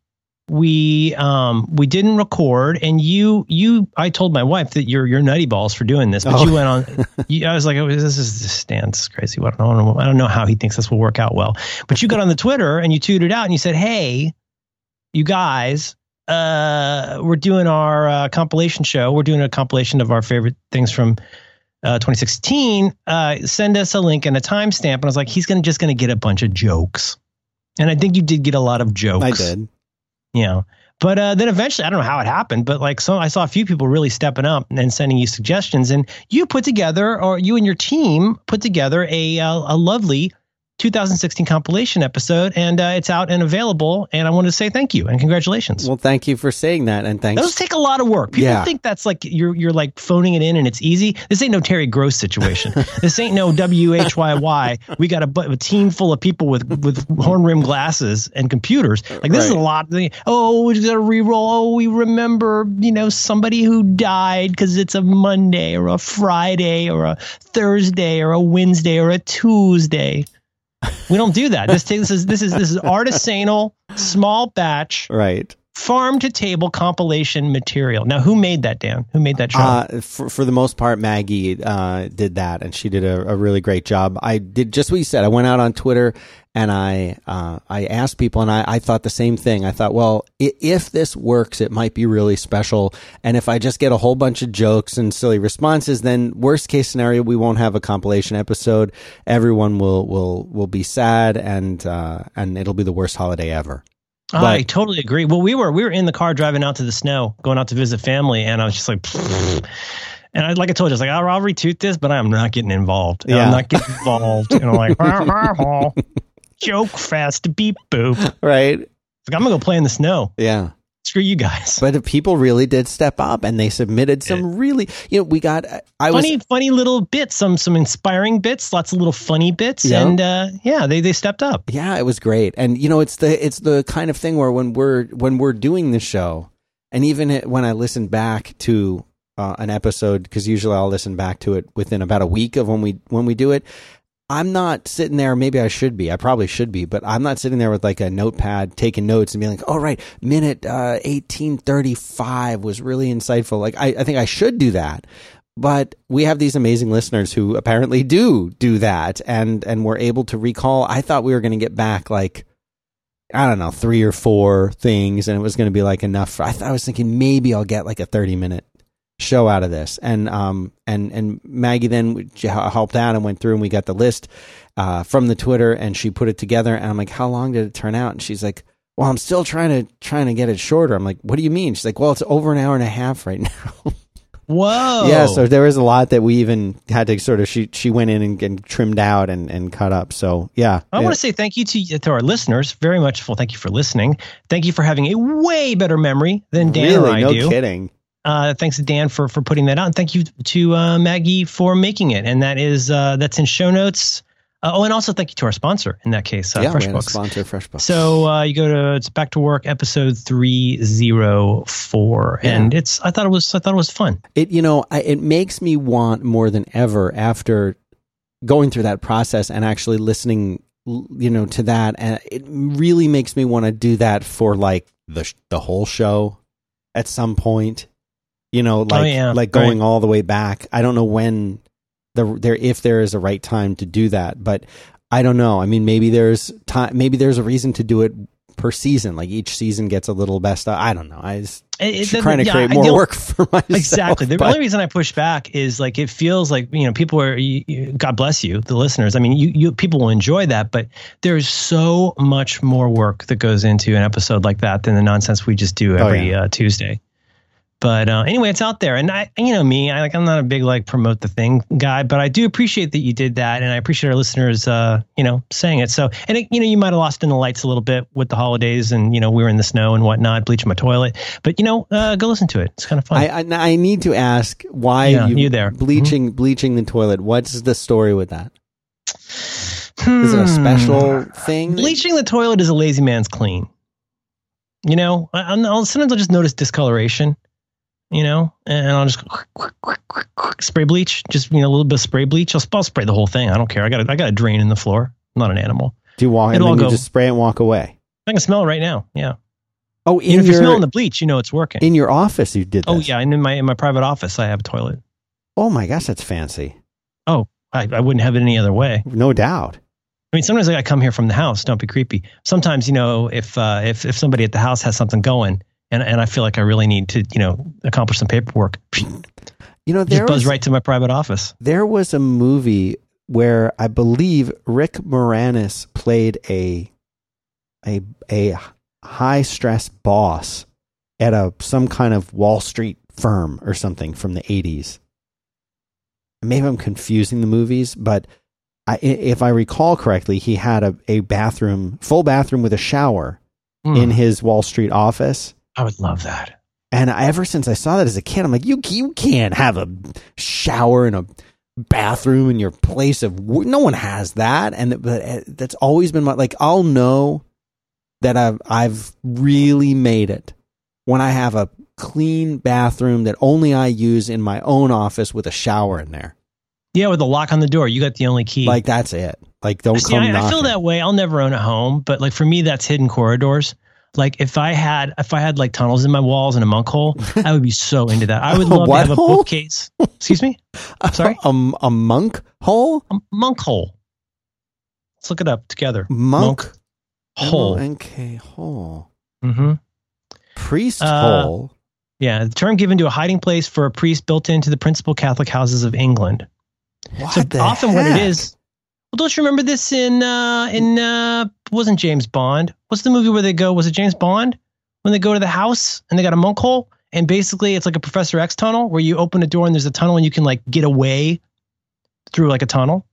we um we didn't record and you you I told my wife that you're you're nutty balls for doing this but Oh. you went on you, I was like oh, this is this stands crazy I don't know I don't know how he thinks this will work out well but you got on the Twitter and you tweeted out and you said hey you guys uh we're doing our uh, compilation show. We're doing a compilation of our favorite things from uh, 2016 uh send us a link and a timestamp. And I was like he's gonna just gonna get a bunch of jokes. And I think you did get a lot of jokes. I did. you know. But uh, then eventually, I don't know how it happened, but like so, I saw a few people really stepping up and sending you suggestions, and you put together, or you and your team put together a uh, a lovely 2016 compilation episode, and uh, it's out and available. And I wanted to say thank you and congratulations. Well, thank you for saying that, and thanks. Those take a lot of work. People Yeah. think that's like you're you're like phoning it in and it's easy. This ain't no Terry Gross situation. this ain't no W H Y Y. We got a, a team full of people with with horn rim glasses and computers. Like this is a Right. lot. Oh, we got to reroll. Oh, we remember you know somebody who died because it's a Monday or a Friday or a Thursday or a Wednesday or a Tuesday. We don't do that. This, this is this is this is artisanal, small batch right. farm to table compilation material. Now, who made that, Dan? Who made that show? Uh, for, for the most part, Maggie uh, did that, and she did a, a really great job. I did just what you said. I went out on Twitter and I uh, I asked people, and I, I thought the same thing. I thought, well, if this works, it might be really special. And if I just get a whole bunch of jokes and silly responses, then worst case scenario, we won't have a compilation episode. Everyone will will will be sad, and uh, and it'll be the worst holiday ever. I totally agree. Well, we were we were in the car driving out to the snow, going out to visit family, and I was just like, and I like I told you, I was like, I'll, I'll retweet this, but I'm not getting involved. Yeah. I'm not getting involved. and I'm like, joke fest, beep boop. Like, Right? I'm gonna go play in the snow. Yeah. Screw you guys. But people really did step up, and they submitted some really, you know, we got. I was funny, funny little bits, some some inspiring bits, lots of little funny bits, Yeah. and uh, yeah, they they stepped up. Yeah, it was great. And you know, it's the it's the kind of thing where when we're when we're doing the show, and even it, when I listen back to uh, an episode, because usually I'll listen back to it within about a week of when we when we do it. I'm not sitting there. Maybe I should be. I probably should be, but I'm not sitting there with like a notepad taking notes and being like, "Oh, right, minute uh, 1835 was really insightful." Like I, I think I should do that, but we have these amazing listeners who apparently do do that, and and we're able to recall. I thought we were going to get back like I don't know three or four things, and it was going to be like enough. For, I, th- I was thinking maybe I'll get like a 30 minute show out of this and um and and Maggie then helped out and went through and we got the list uh from the Twitter and she put it together and I'm like how long did it turn out and she's like well I'm still trying to trying to get it shorter I'm like what do you mean she's like well it's over an hour and a half right now Whoa! yeah so there was a lot that we even had to sort of she she went in and, and trimmed out and and cut up so yeah I want to say thank you to, to our listeners. Very much. Well, thank you for listening. Thank you for having a way better memory than Dan really I no do. kidding Uh, thanks to Dan for for putting that out, and thank you to uh, Maggie for making it. And that is uh, that's in show notes. Uh, oh, and also thank you to our sponsor in that case, uh, yeah we had a FreshBooks. sponsor FreshBooks So uh, you go to it's back to work episode three zero four, and it's I thought it was I thought it was fun. it you know I, it makes me want more than ever after going through that process and actually listening you know to that and it really makes me want to do that for like the sh- the whole show at some point you know like Oh, yeah, like going all the way back i don't know when the there if there is a right time to do that but i don't know i mean maybe there's time maybe there's a reason to do it per season like each season gets a little best i don't know i just It, it trying to yeah, create more work for myself Exactly. The but- only reason I push back is like it feels like you know people are. You, you- God bless you, the listeners. I mean, you, you people will enjoy that, but there's so much more work that goes into an episode like that than the nonsense we just do Oh, every yeah. uh, Tuesday. But uh, anyway, it's out there, and I, you know me, I like I'm not a big like promote the thing guy, but I do appreciate that you did that, and I appreciate our listeners, uh, you know, saying it. So, and it, you know, you might have lost in the lights a little bit with the holidays, and you know, we were in the snow and whatnot, bleaching my toilet, but you know, uh, go listen to it. It's kind of fun. I, I I need to ask why Yeah, you you there. bleaching bleaching the toilet. What's the story with that? Is it a special thing? Hmm. Bleaching the toilet is a lazy man's clean. You know, I, I'll, sometimes I'll just notice discoloration. You know, and I'll just quick, quick, quick, quick, spray bleach. Just you know, a little bit of spray bleach. I'll, I'll spray the whole thing. I don't care. I got I got a drain in the floor. I'm not an animal. Do you walk and then you go- just spray and walk away? I can smell it right now. Yeah. Oh, In if you're smelling the bleach, you know it's working. in your office, you did. This. oh yeah, and in my in my private office, I have a toilet. Oh my gosh, that's fancy. Oh, I, I wouldn't have it any other way. No doubt. I mean, sometimes I come here from the house. Don't be creepy. Sometimes, you know, if uh, if if somebody at the house has something going, and and I feel like I really need to, you know, accomplish some paperwork, You know, just there buzz was, right to my private office. there was a movie where I believe Rick Moranis played a a a high stress boss at a some kind of Wall Street firm or something from the 80s. Maybe I'm confusing the movies, but I, if I recall correctly, he had a, a bathroom, full bathroom with a shower Hmm. in his Wall Street office. I would love that. And I, ever since I saw that as a kid, I'm like, you you can't have a shower in a bathroom in your place of no one has that, and but uh, that's always been my like. I'll know that I've I've really made it when I have a clean bathroom that only I use in my own office with a shower in there. Yeah, with a lock on the door, you got the only key. Like that's it. Like don't See, come I, I feel that way. I'll never own a home, but like for me, that's hidden corridors. Like if I had if I had like tunnels in my walls and a monk hole, I would be so into that. I would love to have a bookcase. Excuse me, I'm sorry? a, a monk hole, a monk hole. Let's look it up together. monk, hole. M-O-N-K hole, hmm priest Uh, hole. Yeah, the term given to a hiding place for a priest built into the principal Catholic houses of England. What so often what it heck? is. Well, don't you remember this in uh in uh wasn't James Bond? What's the movie where they go? Was it James Bond when they go to the house and they got a monk hole and basically it's like a Professor X tunnel where you open a door and there's a tunnel and you can like get away through like a tunnel.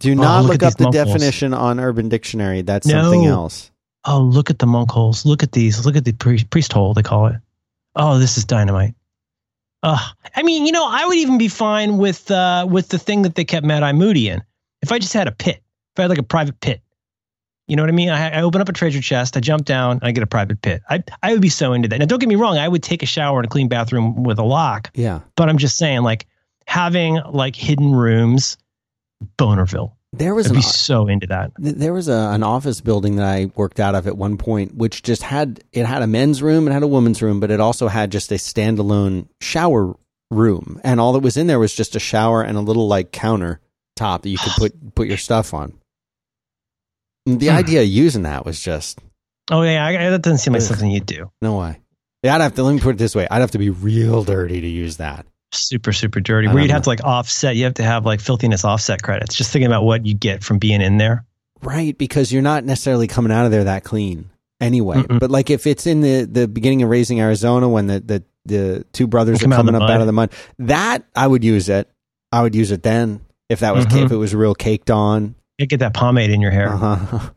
Do Oh, not look look, at up the monk holes. definition on Urban Dictionary. That's No. something else. Oh, look at the monk holes. Look at these. Look at the priest, priest hole they call it. Oh, this is dynamite. Uh, I mean, you know, I would even be fine with uh, with the thing that they kept Mad Eye Moody in. If I just had a pit, if I had like a private pit, you know what I mean? I, I open up a treasure chest, I jump down, I get a private pit. I I would be so into that. Now, don't get me wrong, I would take a shower in a clean bathroom with a lock, Yeah. but I'm just saying, like having like hidden rooms, Bonerville. There was I'd an, be so into that. there was a, an office building that I worked out of at one point, which just had it had a men's room, it had a woman's room, but it also had just a standalone shower room, and all that was in there was just a shower and a little like counter top that you could put put your stuff on. And The Hmm. idea of using that was just Oh yeah, I, that doesn't seem like Ugh. something you'd do. no way. Yeah, I'd have to let me put it this way: I'd have to be real dirty to use that. Super super dirty where you'd have to like offset you have to have like filthiness offset credits just thinking about what you get from being in there Right, because you're not necessarily coming out of there that clean anyway. Mm-mm. But like if it's in the the beginning of Raising Arizona when the the, the two brothers They are come out of coming the up out of the mud, that I would use it. I would use it then if that was Mhm. if it was real caked on. you get that pomade in your hair Uh-huh.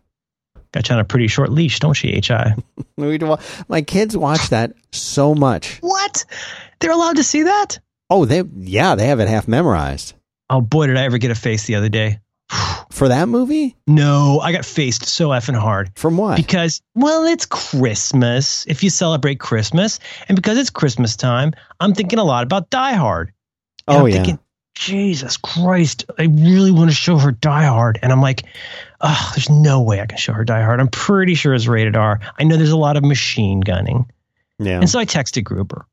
got you on a pretty short leash don't she hi We'd My kids watch that so much. what they're allowed to see that Oh, they yeah, they have it half memorized oh boy did i ever get a face the other day for that movie. no i got faced so effing hard From what? because well it's christmas if you celebrate christmas and because it's christmas time i'm thinking a lot about die hard And oh I'm yeah, thinking, Jesus Christ, I really want to show her Die Hard. And I'm like, oh, there's no way I can show her Die Hard. I'm pretty sure it's rated R. I know there's a lot of machine gunning. yeah. And so I texted Gruber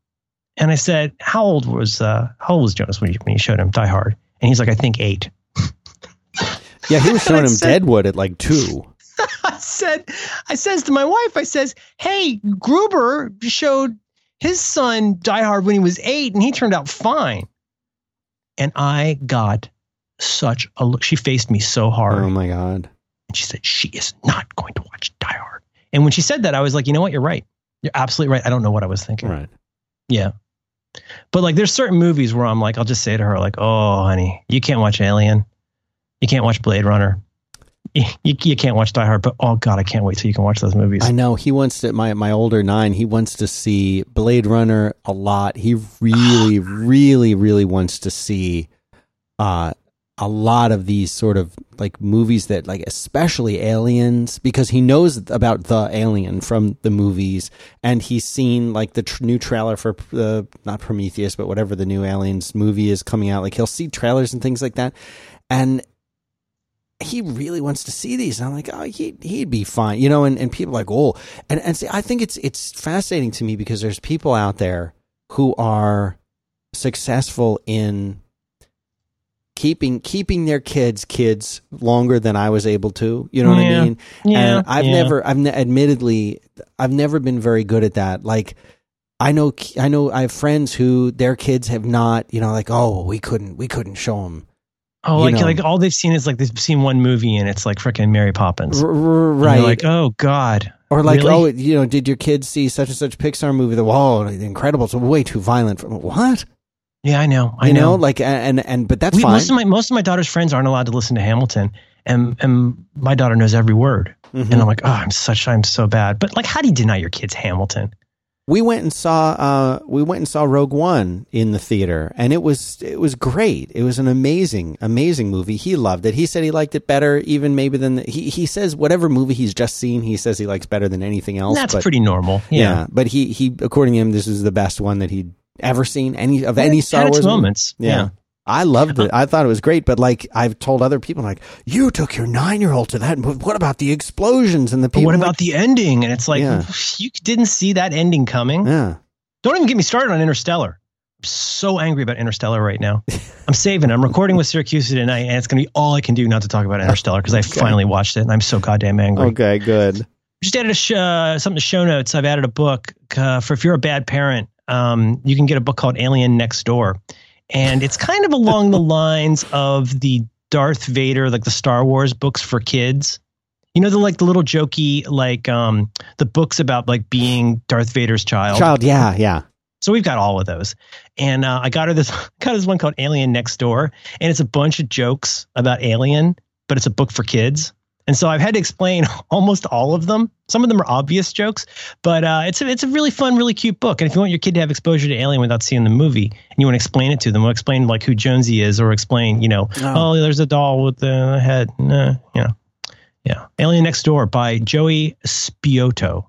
and I said, How old was uh how old was Jonas when you when you showed him Die Hard? And he's like, I think eight. yeah, he was showing him said- Deadwood at like two. I said, I says to my wife, I says, Hey, Gruber showed his son Die Hard when he was eight, and he turned out fine. And I got such a look. She faced me so hard. Oh my god. And she said, She is not going to watch Die Hard. And when she said that, I was like, You know what? You're right. You're absolutely right. I don't know what I was thinking. Right. Yeah. But like, there's certain movies where I'm like, I'll just say to her, like, Oh, honey, you can't watch Alien. You can't watch Blade Runner. You, you, can't watch Die Hard. But oh, God, I can't wait till you can watch those movies. I know he wants to. My my older nine, he wants to see Blade Runner a lot. He really, really, really wants to see uh, a lot of these sort of like movies that, like, especially aliens, because he knows about the alien from the movies, and he's seen like the tr- new trailer for the uh, not Prometheus, but whatever the new aliens movie is coming out. Like, he'll see trailers and things like that, and he really wants to see these. And I'm like, oh, he he'd be fine, you know. And, and people are like, oh, and and see, I think it's it's fascinating to me because there's people out there who are successful in keeping keeping their kids kids longer than I was able to. You know what I mean? Yeah, and I've yeah. never, I've ne- admittedly, I've never been very good at that. Like, I know, I know, I have friends who their kids have not, you know, like, oh, we couldn't, we couldn't show them. Oh, you like know. like all they've seen is like they've seen one movie and it's like freaking Mary Poppins. And right. like, oh God. or like, really? oh, you know, did your kids see such and such Pixar movie? The wall, the Incredibles, way too violent. For, what? Yeah, I know. I you know, know. like, and and but that's We, fine. most of my most of my daughter's friends aren't allowed to listen to Hamilton, and and my daughter knows every word. Mhm. And I'm like, oh, I'm such, I'm so bad. But like, how do you deny your kids Hamilton? we went and saw uh we went and saw Rogue One in the theater and it was it was great. It was an amazing amazing movie. He loved it. He said he liked it better even maybe than the, he he says whatever movie he's just seen he says he likes better than anything else. That's but, pretty normal. yeah. Yeah. but he he according to him this is the best one that he'd ever seen any of any Star Wars moments. Yeah. Yeah. I loved it. I thought it was great, but like I've told other people, like you took your nine-year-old to that. But what about the explosions and the But people? what like, about the ending? And it's like, Yeah. you didn't see that ending coming. Yeah, Don't even get me started on Interstellar. I'm so angry about Interstellar right now. I'm saving it. I'm recording with Siracusa tonight, and it's going to be all I can do not to talk about Interstellar because I Okay. finally watched it, and I'm so goddamn angry. okay, good. Just added a sh- uh, something to show notes. I've added a book uh, for if you're a bad parent. Um, you can get a book called Alien Next Door, and it's kind of along the lines of the Darth Vader, like the Star Wars books for kids. You know, the like the little jokey, like um, the books about like being Darth Vader's child. Child, yeah, yeah. So we've got all of those. And uh, I got her this got this one called Alien Next Door, and it's a bunch of jokes about Alien, but it's a book for kids. And so I've had to explain almost all of them. Some of them are obvious jokes, but uh, it's a, it's a really fun, really cute book. And if you want your kid to have exposure to Alien without seeing the movie, and you want to explain it to them, we'll explain like who Jonesy is, or explain, you know, Oh. oh, there's a doll with the head, you know, yeah. Alien Next Door by Joey Spiotto.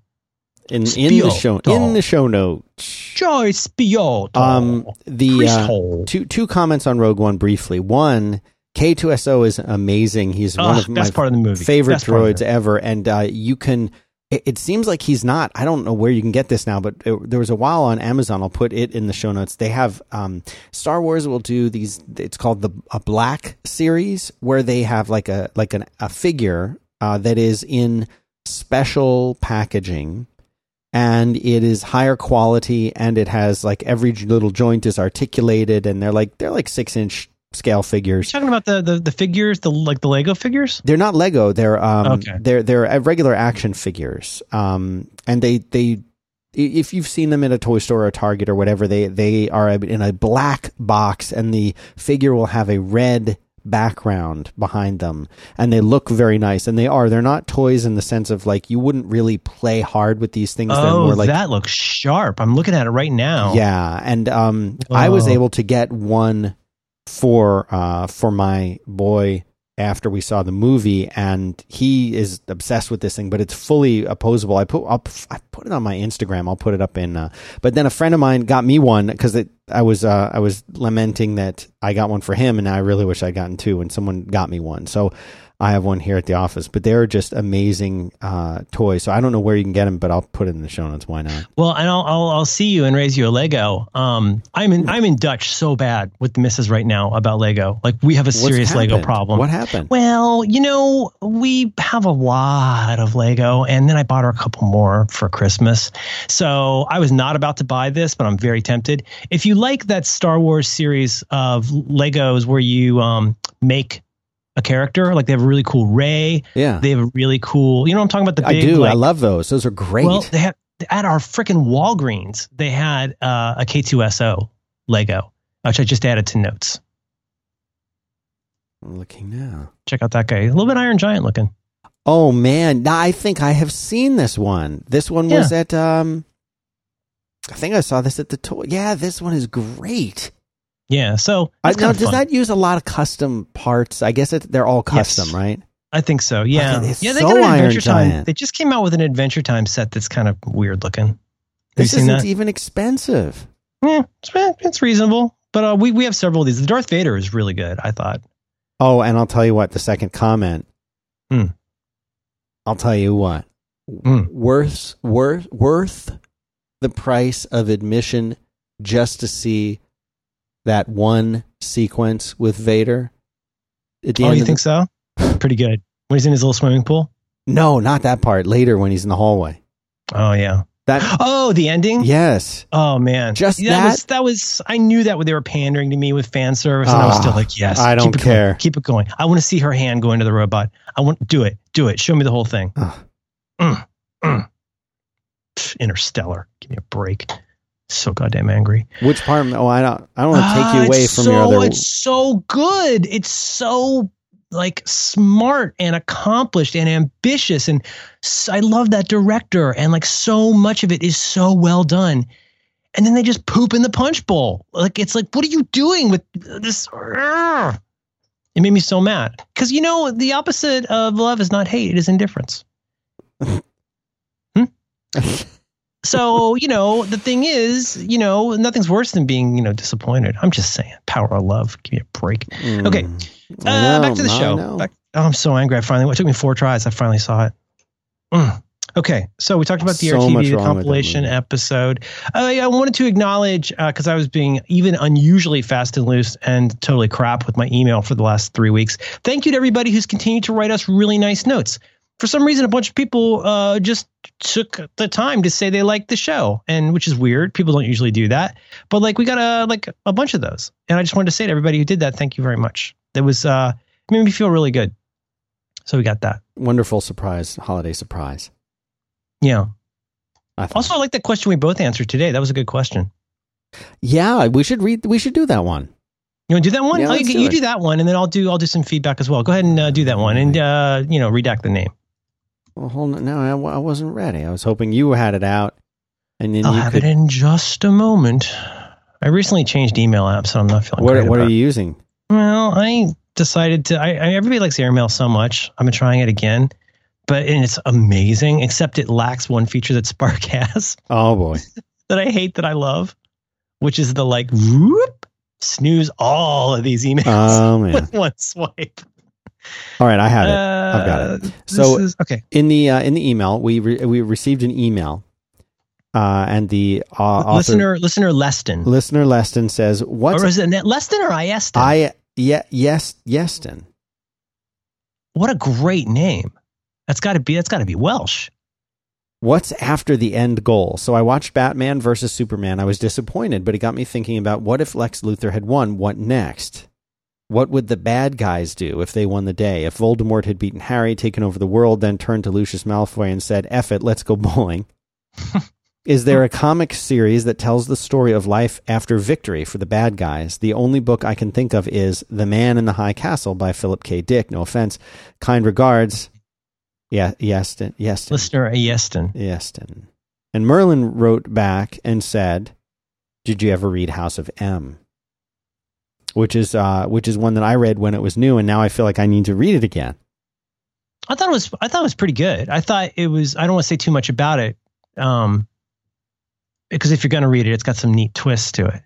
In in the show in the show notes. Joey Spiotto. Um, the uh, two two comments on Rogue One briefly. One, K2SO is amazing. He's one Ugh, of my part of the movie. favorite Best droids ever, and uh, you can. It, it seems like he's not. I don't know where you can get this now, but it, there was a while on Amazon. I'll put it in the show notes. They have um, Star Wars will do these. It's called the a Black series, where they have like a like an, a figure uh, that is in special packaging and it is higher quality and it has like every little joint is articulated and they're like they're like six inch scale You're figures talking about the, the the figures, the like the Lego figures. they're not lego they're um Okay. they're they're uh, regular action figures um and they they if you've seen them in a toy store or target or whatever they they are in a black box and the figure will have a red background behind them and they look very nice and they are they're not toys in the sense of like you wouldn't really play hard with these things Oh, more like that looks sharp. I'm looking at it right now. Yeah, and um, I was Oh. able to get one for uh for my boy after we saw the movie, and he is obsessed with this thing. But it's fully opposable. I put I'll, I put it on my Instagram. I'll put it up in. Uh, but then a friend of mine got me one because I was uh, I was lamenting that I got one for him, and I really wish I'd gotten two. And someone got me one, so. I have one here at the office, but they're just amazing uh, toys. So I don't know where you can get them, but I'll put it in the show notes. Why not? Well, and I'll, I'll I'll see you and raise you a Lego. Um, I'm in I'm in Dutch so bad with the missus right now about Lego. Like we have a serious Lego problem. What happened? Well, you know, we have a lot of Lego, and then I bought her a couple more for Christmas. So I was not about to buy this, but I'm very tempted. If you like that Star Wars series of Legos where you um, make a character, like they have a really cool Rey, Yeah. they have a really cool, you know, what I'm talking about the I do. like- I love those. Those are great. well, they had at our freaking Walgreens, they had uh, a K2SO Lego, which I just added to notes. I'm looking now. Check out that guy. A little bit Iron Giant looking. Oh man, now I think I have seen this one. This one was at um I think I saw this at the toy. Yeah, this one is great. Yeah. So I, now, does fun. that use a lot of custom parts? I guess it, they're all Yes. custom, right? I think so. Yeah. Okay, yeah. They so got an Adventure Time. Giant. They just came out with an Adventure Time set that's kind of weird looking. Have This isn't that? even expensive. Yeah, it's, it's reasonable. But uh, we we have several of these. The Darth Vader is really good. I thought. Oh, and I'll tell you what. The second comment. Hmm. I'll tell you what. Hmm. Worth worth worth the price of admission just to see that one sequence with Vader. At the Oh, you think so? Pretty good. When he's in his little swimming pool. no, not that part. Later when he's in the hallway. Oh yeah. That Oh, the ending. yes. Oh man, Just that, that? was that was. I knew that when they were pandering to me with fan service, and I was Ah, still like, yes. I don't keep it going, care. keep it going. I want to see her hand go into the robot. I want do it, do it. Show me the whole thing. Ugh. Mm, mm. Interstellar. Give me a break. So goddamn angry. Which part? Oh, I don't. I don't want to take Ah, you away from so, your other. It's so good. It's so like smart and accomplished and ambitious, and I love that director. And like so much of it is so well done. And then they just poop in the punch bowl. Like it's like, what are you doing with this? It made me so mad because you know the opposite of love is not hate; it is indifference. So, you know, the thing is, you know, nothing's worse than being, you know, disappointed. I'm just saying, power of love. Give me a break. Okay. Mm. Uh, know, back to the show. Back- oh, I'm so angry. I finally, it took me four tries. I finally saw it. Mm. Okay. So we talked about the So RTV, the wrong with that compilation episode. Uh, I wanted to acknowledge, because I was being even unusually fast and loose and totally crap with my email for the last three weeks. Thank you to everybody who's continued to write us really nice notes. For some reason, a bunch of people uh, just took the time to say they liked the show, and which is weird. People don't usually do that, but like we got a like a bunch of those, and I just wanted to say to everybody who did that, thank you very much. It was uh, it made me feel really good. So we got that. Wonderful surprise, holiday surprise. Yeah. I thought. Also, I like that question we both answered today. That was a good question. yeah, we should read. We should do that one. You want to do that one? Yeah, oh, you, do you do that one, and then I'll do I'll do some feedback as well. Go ahead and uh, do that one, and uh, you know, redact the name. Well, hold on. No, I, I wasn't ready. I was hoping you had it out, and then I'll you have could. it in just a moment. I recently changed email apps, so I'm not feeling what What are you using? Well, I decided to. I, I everybody likes airmail so much. I've been trying it again, but and it's amazing. Except it lacks one feature that Spark has Oh boy. that I hate that I love, which is the like whoop snooze all of these emails Oh man. with one swipe. All right, I had it. I've got it. Uh, So- is, okay, in the uh, in the email we re- we received an email, uh, and the uh, author, listener, listener Leston, listener Leston says, "What's or is it Leston or Ieston? I yeah yes Yeston? what a great name. That's got to be. That's got to be Welsh. What's after the end goal?" So I watched Batman versus Superman. I was disappointed, but it got me thinking about what if Lex Luthor had won? What next? What would the bad guys do if they won the day? If Voldemort had beaten Harry, taken over the world, then turned to Lucius Malfoy and said, F it, let's go bowling? Is there a comic series that tells the story of life after victory for the bad guys? The only book I can think of is The Man in the High Castle by Philip K. Dick. No offense. Kind regards. Yeah, Yeston. Yeston. Listener Ieston. Yeston. And Merlin wrote back and said, "Did you ever read House of M?" Which is uh, which is one that I read when it was new, and now I feel like I need to read it again. I thought it was I thought it was pretty good. I thought it was I don't want to say too much about it. Um because if you're going to read it it's got some neat twists to it.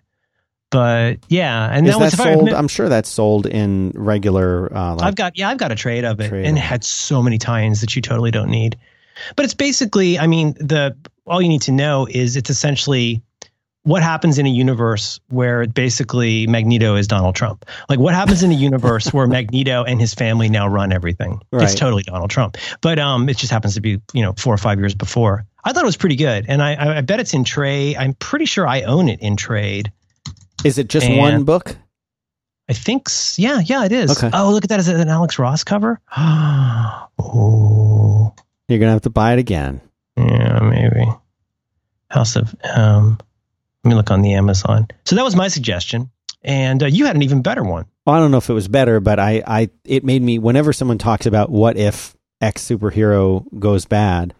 But yeah, and is that was I sold? admit- I'm sure that's sold in regular. Uh, like, I've got yeah, I've got a trade of it Trade and it it. had so many tie-ins that you totally don't need. But it's basically, I mean, the all you need to know is it's essentially what happens in a universe where basically Magneto is Donald Trump. Like what happens in a universe where Magneto and his family now run everything. Right. It's totally Donald Trump. But um it just happens to be, you know, 4 or 5 years before. I thought it was pretty good. And I I, I bet it's in trade. I'm pretty sure I own it in trade. is it just and- one book? I think, yeah, yeah, it is. Okay. Oh, look at that. Is it an Alex Ross cover? oh, You're gonna have to buy it again. yeah, maybe. House of, um, let me look on the Amazon. So that was my suggestion. And uh, you had an even better one. Well, I don't know if it was better, but I, I, it made me. Whenever someone talks about what if X superhero goes bad,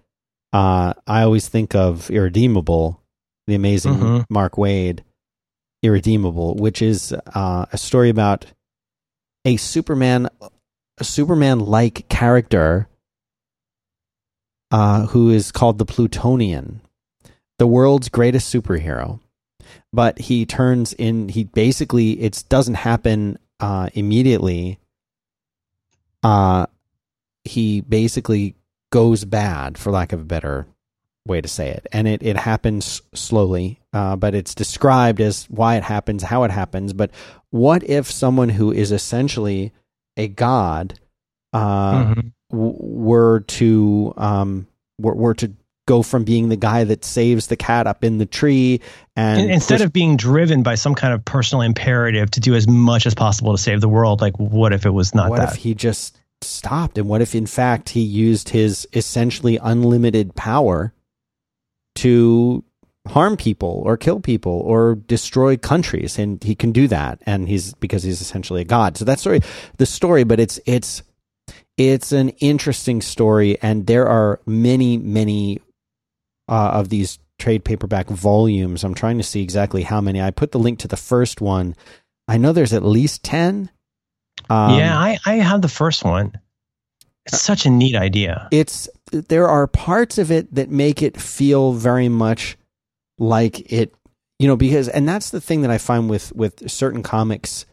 uh, I always think of Irredeemable, the amazing Mhm. Mark Waid, Irredeemable, which is uh, a story about a Superman, a Superman-like character uh, who is called the Plutonian, the world's greatest superhero. But he turns in. He basically it doesn't happen uh, immediately. uh, he basically goes bad, for lack of a better way to say it. And it, it happens slowly, uh, but it's described as why it happens, how it happens. But what if someone who is essentially a god uh, Mhm. w- were to um, were, were to go from being the guy that saves the cat up in the tree and Instead push- of being driven by some kind of personal imperative to do as much as possible to save the world, like what if it was not what that? if he just stopped? And what if in fact he used his essentially unlimited power to harm people or kill people or destroy countries? And he can do that and he's because he's essentially a god. So that's story the story but it's it's it's an interesting story and there are many many uh, of these trade paperback volumes. I'm trying to see exactly how many. I put the link to the first one. I know there's at least 10 um, yeah, I, I have the first one. It's such a neat idea. it's there are parts of it that make it feel very much like it you know because and that's the thing that i find with with certain comics.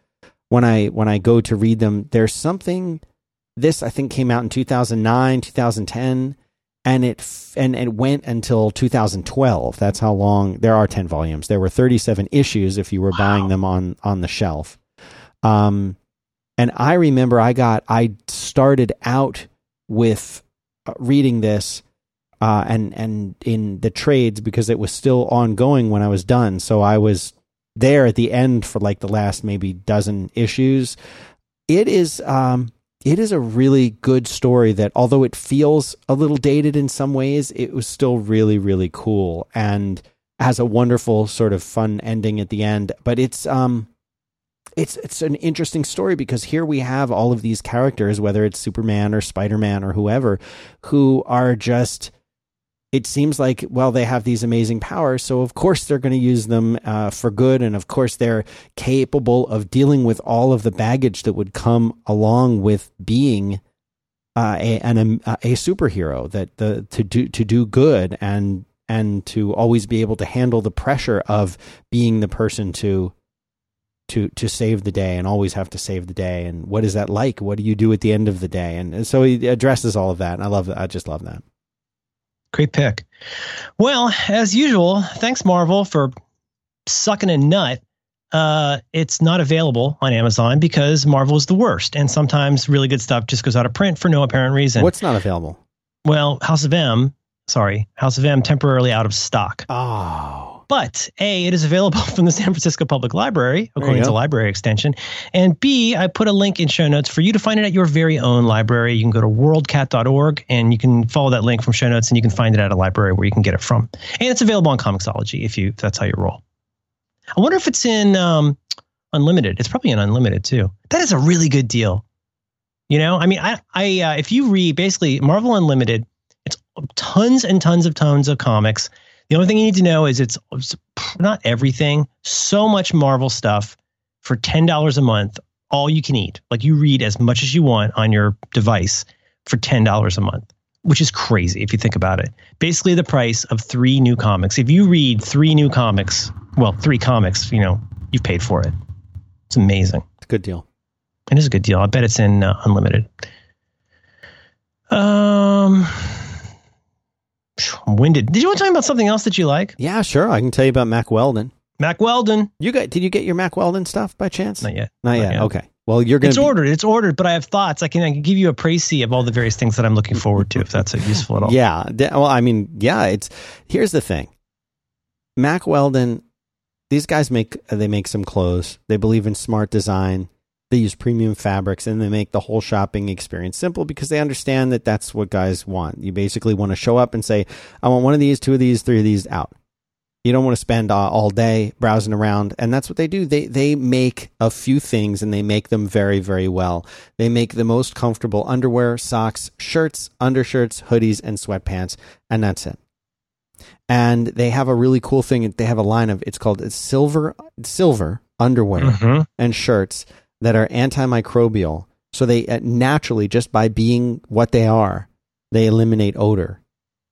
When i when i go to read them there's something this i think came out in 2009 2010 and it f- and it went until 2012 that's how long there are 10 volumes there were 37 issues if you were buying them on on the shelf um and i remember i got i started out with uh, reading this uh, and and in the trades because it was still ongoing when I was done. So I was there at the end for like the last maybe dozen issues. It is um it is a really good story that although it feels a little dated in some ways, it was still really really cool and has a wonderful sort of fun ending at the end. But it's um it's it's an interesting story because here we have all of these characters, whether it's Superman or Spider Man or whoever, who are just. It seems like well they have these amazing powers, so of course they're going to use them uh, for good, and of course they're capable of dealing with all of the baggage that would come along with being uh, a an, a a superhero. That the to do to do good and and to always be able to handle the pressure of being the person to to to save the day and always have to save the day and what is that like what do you do at the end of the day and, and so he addresses all of that and i love i just love that Great pick. Well, as usual, thanks Marvel for sucking a nut. Uh, it's not available on Amazon because Marvel is the worst, and sometimes really good stuff just goes out of print for no apparent reason. what's not available well, House of M, sorry, House of M temporarily out of stock. oh But A, it is available from the San Francisco Public Library, according to library extension. And B, I put a link in show notes for you to find it at your very own library. You can go to worldcat.org and you can follow that link from show notes and you can find it at a library where you can get it from. And it's available on Comixology if you if that's how you roll. I wonder if it's in um, unlimited. It's probably in unlimited too. That is a really good deal. You know, I mean, I, I, uh, if you read basically Marvel Unlimited, it's tons and tons of tons of comics. The only thing you need to know is it's, it's not everything. So much Marvel stuff for ten dollars a month, all you can eat. Like you read as much as you want on your device for ten dollars a month, which is crazy if you think about it. Basically, the price of three new comics. If you read three new comics, well, three comics, you know, you've paid for it. It's amazing. it's a good deal It is a good deal. I bet it's in uh, unlimited. Um, I'm winded. Did you want to talk about something else that you like? yeah sure i can tell you about mack weldon Mack Weldon. you got did you get your mack weldon stuff by chance Not yet. not not yet yet. okay well you're gonna It's be- ordered. It's ordered, but I have thoughts. I can, I can give you a précis of all the various things that I'm looking forward to, if that's useful at all. Yeah. Well, I mean, yeah. It's here's the thing. Mack Weldon, these guys make they make some clothes. They believe in smart design. They use premium fabrics, and they make the whole shopping experience simple because they understand that that's what guys want. You basically want to show up and say, "I want one of these, two of these, three of these." Out. You don't want to spend uh, all day browsing around, and that's what they do. They they make a few things, and they make them very very well. They make the most comfortable underwear, socks, shirts, undershirts, hoodies, and sweatpants, and that's it. And they have a really cool thing. They have a line of it's called silver silver underwear Mhm. and shirts that are antimicrobial. So they uh, naturally, just by being what they are, they eliminate odor,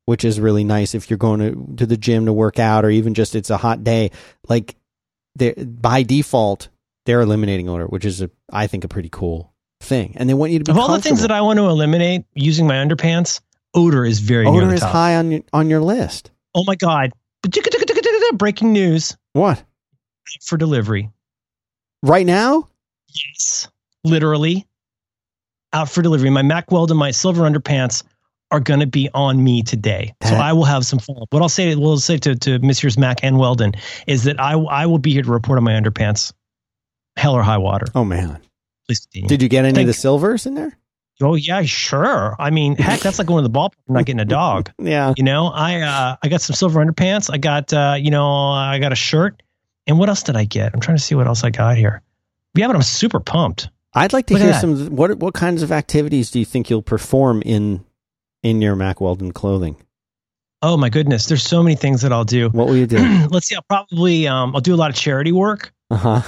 which is really nice if you're going to, to the gym to work out or even just it's a hot day. Like they by default, they're eliminating odor, which is a, I think a pretty cool thing, and they want you to be Of all the things that I want to eliminate using my underpants, odor is very odor is top. high on your on your list. Oh my god! Breaking news What for delivery. right now? Yes, literally out for delivery. My Mack Weldon my silver underpants are going to be on me today, so I will have some fun. What I'll say, what I'll say to to Messrs. Mac and Weldon is that I I will be here to report on my underpants, hell or high water. Oh man, Please continue. did you get any Thank- of the silvers in there? oh yeah, sure. I mean, heck, that's like going to the ballpark and not getting a dog. Yeah, You know, I uh, I got some silver underpants. I got uh, you know, I got a shirt. And what else did I get? I'm trying to see what else I got here. Yeah, but I'm super pumped. I'd like to Look hear some. What what kinds of activities do you think you'll perform in in your Mack Weldon clothing? Oh my goodness, there's so many things that I'll do. What will you do? Let's see. I'll probably um, I'll do a lot of charity work. Uh huh.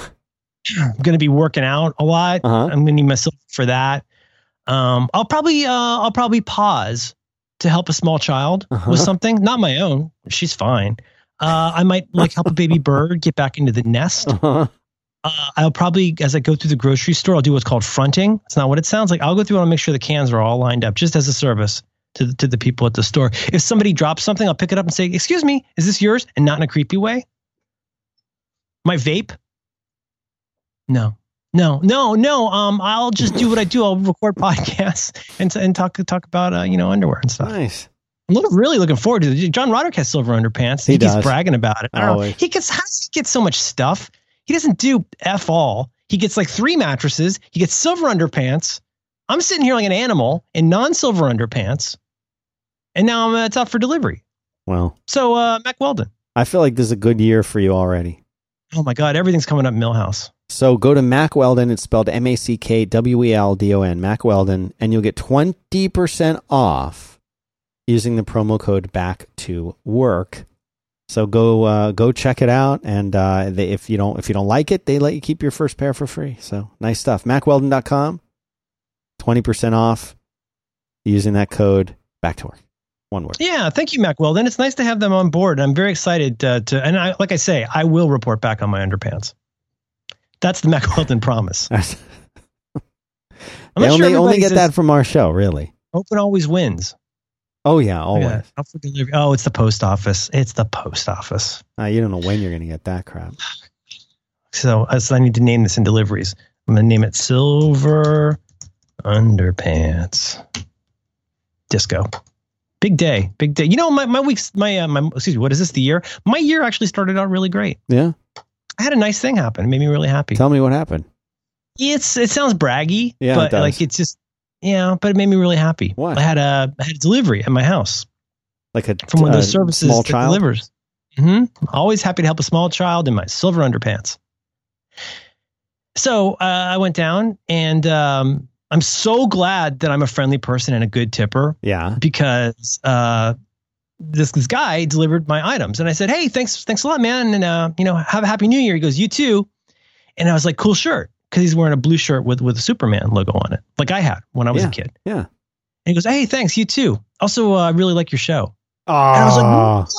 I'm going to be working out a lot. Uh-huh. I'm going to need myself for that. Um, I'll probably uh, I'll probably pause to help a small child Uh-huh. with something, not my own. She's fine. Uh, I might like help a baby bird get back into the nest. Uh-huh. Uh, I'll probably, as I go through the grocery store, I'll do what's called fronting. It's not what it sounds like. I'll go through and I'll make sure the cans are all lined up, just as a service to the, to the people at the store. If somebody drops something, I'll pick it up and say, "Excuse me, is this yours?" and not in a creepy way. My vape? No, no, no, no. Um, I'll just do what I do. I'll record podcasts and and talk talk about uh, you know underwear and stuff. Nice. I'm look, really looking forward to it. John Roderick has silver underpants. He He, keeps does. bragging about it. Don't know. Always. He gets how does he get so much stuff? He doesn't do f all. He gets like three mattresses. He gets silver underpants. I'm sitting here like an animal in non-silver underpants, and now I'm, uh, it's out for delivery. Well, So uh, Mack Weldon. I feel like this is a good year for you already. Oh my God, everything's coming up Milhouse. So go to Mack Weldon. It's spelled M A C K W E L D O N, Mack Weldon, and you'll get 20% off using the promo code back to work. So go uh, go check it out, and uh, they, if you don't if you don't like it, they let you keep your first pair for free. So nice stuff. MackWeldon.com, 20% off using that code back to work. One word. Yeah, thank you, Mack Weldon. It's nice to have them on board. I'm very excited uh, to, and I, like I say, I will report back on my underpants. That's the Mack Weldon promise. I'm they only, sure only get says that from our show, really. Open always wins. Oh yeah, always. Yeah, out for delivery. Oh, it's the post office. It's the post office. Uh, you don't know when you're going to get that crap. So, so I need to name this in deliveries. I'm going to name it Silver Underpants Disco. Big day, big day. You know, my, my week's, my, uh, my, excuse me, what is this, the year? My year actually started out really great. Yeah. I had a nice thing happen. It made me really happy. Tell me what happened. It's, it sounds braggy, Yeah, but like it's just, yeah, but it made me really happy. What? I had a, I had a delivery at my house. Like a from one of those services small that child. delivers. hmm Always happy to help a small child in my silver underpants. So uh, I went down, and um, I'm so glad that I'm a friendly person and a good tipper Yeah. because uh, this this guy delivered my items, and I said, "Hey, thanks, thanks a lot, man, and uh, you know, have a happy New Year." He goes, "You too," and I was like, "Cool shirt," because he's wearing a blue shirt with with a Superman logo on it, like I had when I was Yeah. a kid. Yeah. And he goes, "Hey, thanks, you too." Also, uh, I really like your show. Oh, And I was like, what?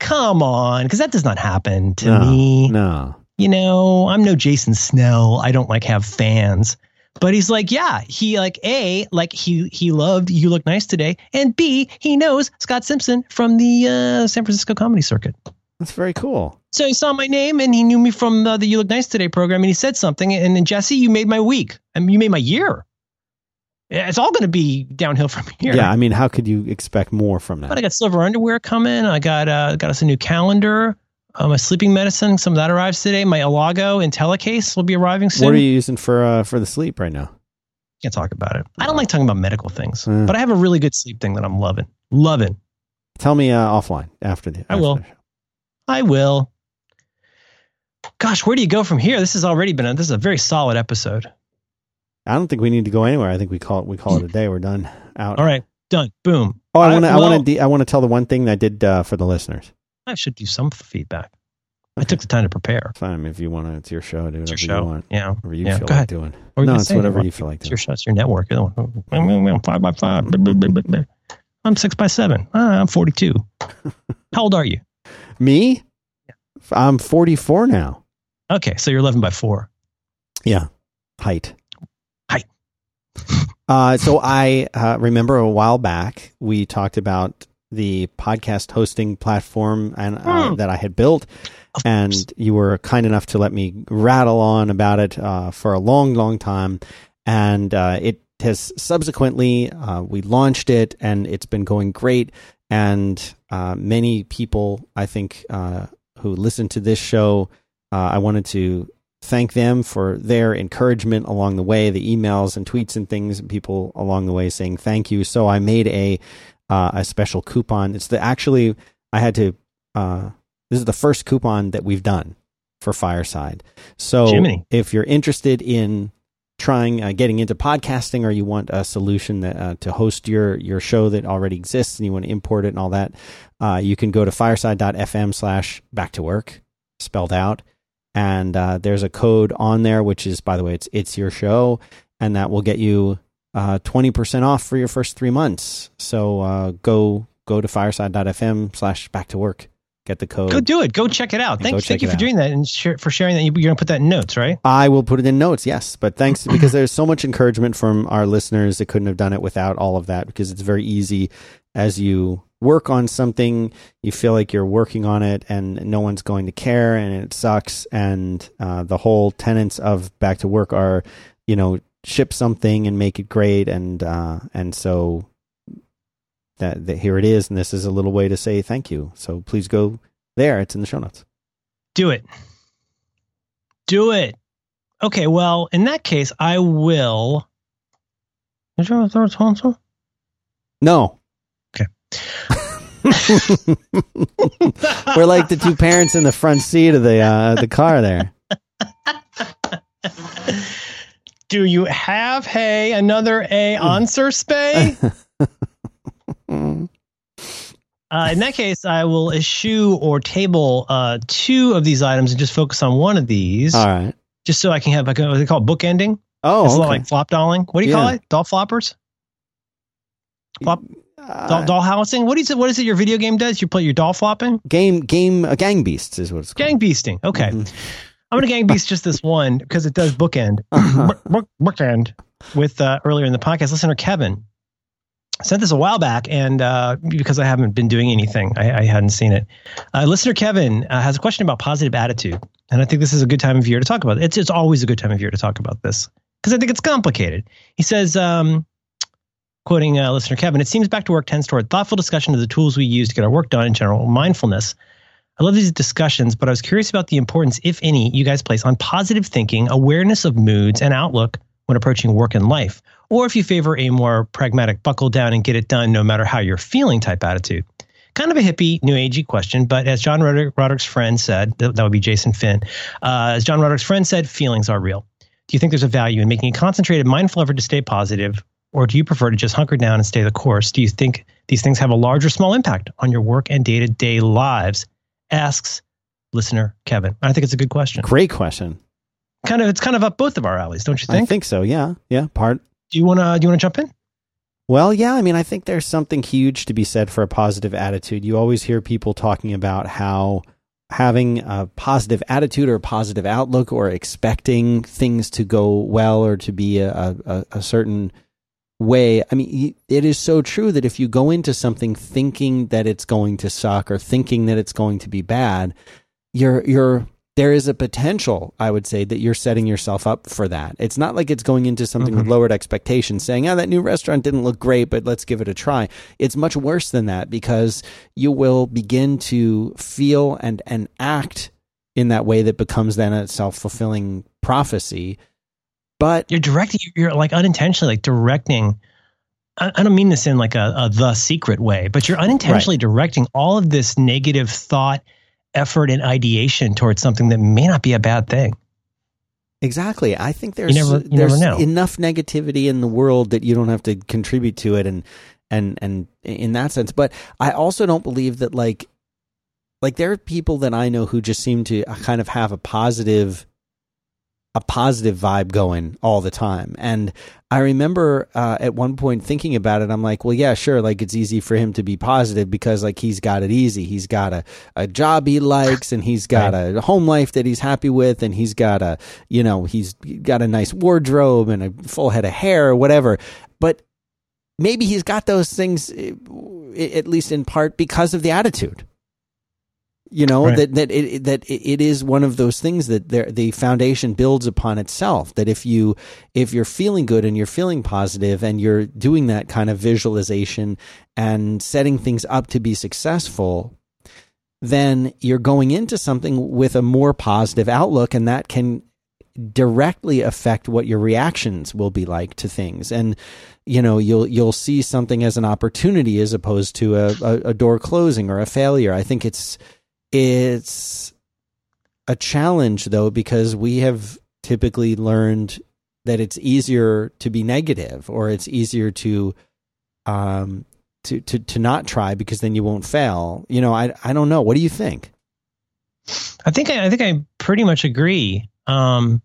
Come on, because that does not happen to no, me. no. You know, I'm no Jason Snell. I don't like have fans. But he's like, yeah, he like A, like he he loved You Look Nice Today, and B, he knows Scott Simpson from the uh, San Francisco comedy circuit. That's very cool. So he saw my name and he knew me from uh, the You Look Nice Today program, and he said something. And then Jesse, you made my week. I mean, you made my year. It's all going to be downhill from here. Yeah. I mean, how could you expect more from that? But I got silver underwear coming. I got uh, got us a new calendar. Uh, my sleeping medicine, some of that arrives today. My Alago Intellicase will be arriving soon. What are you using for uh, for the sleep right now? Can't talk about it. I don't like talking about medical things, Mm. but I have a really good sleep thing that I'm loving. Loving. Tell me uh, offline after the. I after will. the. I will. Gosh, where do you go from here? This has already been a, this is a very solid episode. I don't think we need to go anywhere. I think we call it we call it a day. We're done. Out. All right, done. Boom. Oh, I want to. I, well, want to. I want to tell the one thing that I did uh, for the listeners. I should do some feedback. I took the time to prepare. Fine. If you want to, it's your show. Do whatever It's you your show. want. Yeah. Whatever you Yeah, feel go like doing. You No, it's whatever you feel like It's your show. It's your network. One- Five by five. I'm six by seven. Ah, I'm 42. How old are you? Me? I'm 44 now. Okay, so you're 11 by four. Yeah. Height. Height. Uh, so I uh, remember a while back we talked about the podcast hosting platform and uh, Hmm. that I had built, Of and course. you were kind enough to let me rattle on about it uh, for a long, long time, and uh, it has subsequently uh, we launched it, and it's been going great, and uh, many people I think uh, who listen to this show, uh, I wanted to thank them for their encouragement along the way, the emails and tweets and things, and people along the way saying thank you. So I made a uh, a special coupon. It's the actually I had to. Uh, this is the first coupon that we've done for Fireside. So Jiminy. if you're interested in trying uh, getting into podcasting or you want a solution that uh, to host your your show that already exists and you want to import it and all that uh, you can go to fireside.fm slash back to work spelled out. And uh, there's a code on there which is by the way it's it's your show and that will get you uh, 20% off for your first three months. So uh, go go to fireside.fm slash back to work get the code Go do it. Go check it out. Go Thank, check thank you for out. doing that and share, for sharing that. You- You're going to put that in notes, right? I will put it in notes, yes. But thanks because there's so much encouragement from our listeners that couldn't have done it without all of that because it's very easy as you work on something, you feel like you're working on it and no one's going to care and it sucks. And uh, the whole tenets of back to work are, you know, ship something and make it great. And, uh, and so that, that here it is. And this is a little way to say thank you. So please go there. It's in the show notes. Do it. Do it. Okay, well, in that case, I will. Did you have a third sponsor? No. Okay. We're like the two parents in the front seat of the uh, the car there. Do you have, hey, another A answer, Spay? Uh, in that case, I will eschew or table uh, two of these items and just focus on one of these, All right. just so I can have like a, what they call it, bookending. Oh, it's a lot like flop dolling. What do you call it? Doll floppers? Flop, Uh, doll, doll housing? What is it? What is it? Your video game does? You play your doll flopping? game game uh, gang beasts is what it's called. Gang beasting. Okay, Mhm. I'm gonna gang beast just this one because it does bookend. Uh-huh. book, book, bookend with uh, earlier in the podcast. Listener Kevin sent this a while back, and uh, because I haven't been doing anything, I, I hadn't seen it. Uh, listener Kevin uh, has a question about positive attitude, and I think this is a good time of year to talk about it. It's it's always a good time of year to talk about this because I think it's complicated. He says. Um, Quoting uh, listener Kevin, it seems back to work tends toward thoughtful discussion of the tools we use to get our work done in general, mindfulness. I love these discussions, but I was curious about the importance, if any, you guys place on positive thinking, awareness of moods, and outlook when approaching work and life, or if you favor a more pragmatic buckle down and get it done no matter how you're feeling type attitude. Kind of a hippie, new agey question, but as John Roderick, Roderick's friend said, that, that would be Jason Finn. Uh, as John Roderick's friend said, feelings are real. Do you think there's a value in making a concentrated, mindful effort to stay positive, or do you prefer to just hunker down and stay the course? Do you think these things have a large or small impact on your work and day to day lives? Asks listener Kevin. I think it's a good question. Great question. Kind of, it's kind of up both of our alleys, don't you think? I think so. Yeah. Yeah. Part. Do you want to? Do you want to jump in? Well, yeah. I mean, I think there's something huge to be said for a positive attitude. You always hear people talking about how having a positive attitude or a positive outlook or expecting things to go well or to be a, a, a certain way. I mean, it is so true that if you go into something thinking that it's going to suck or thinking that it's going to be bad, you're you're there is a potential, I would say, that you're setting yourself up for that. It's not like it's going into something with Mhm. lowered expectations, saying, "Oh, that new restaurant didn't look great, but let's give it a try." It's much worse than that because you will begin to feel and and act in that way that becomes then a self fulfilling prophecy. But You're directing. You're like unintentionally like directing. I, don't mean this in like a, a the secret way, but you're unintentionally directing all of this negative thought, effort, and ideation towards something that may not be a bad thing. Exactly. I think there's never- you there's enough negativity in the world that you don't have to contribute to it and and and in that sense. But I also don't believe that like like there are people that I know who just seem to kind of have a positive a positive vibe going all the time. And I remember uh, at one point thinking about it. I'm like, well, yeah, sure. Like it's easy for him to be positive because like he's got it easy. He's got a, a job he likes and he's got right. a home life that he's happy with. And he's got a, you know, he's got a nice wardrobe and a full head of hair or whatever. But maybe he's got those things, eh, at least in part because of the attitude you know right. that that it that it is one of those things that the foundation builds upon itself that if you if you're feeling good and you're feeling positive and you're doing that kind of visualization and setting things up to be successful then you're going into something with a more positive outlook and that can directly affect what your reactions will be like to things and you know you'll you'll see something as an opportunity as opposed to a, a, a door closing or a failure i think it's it's a challenge though because we have typically learned that it's easier to be negative or it's easier to um to to to not try because then you won't fail. You know, I I don't know. What do you think? I think I, I think I pretty much agree. Um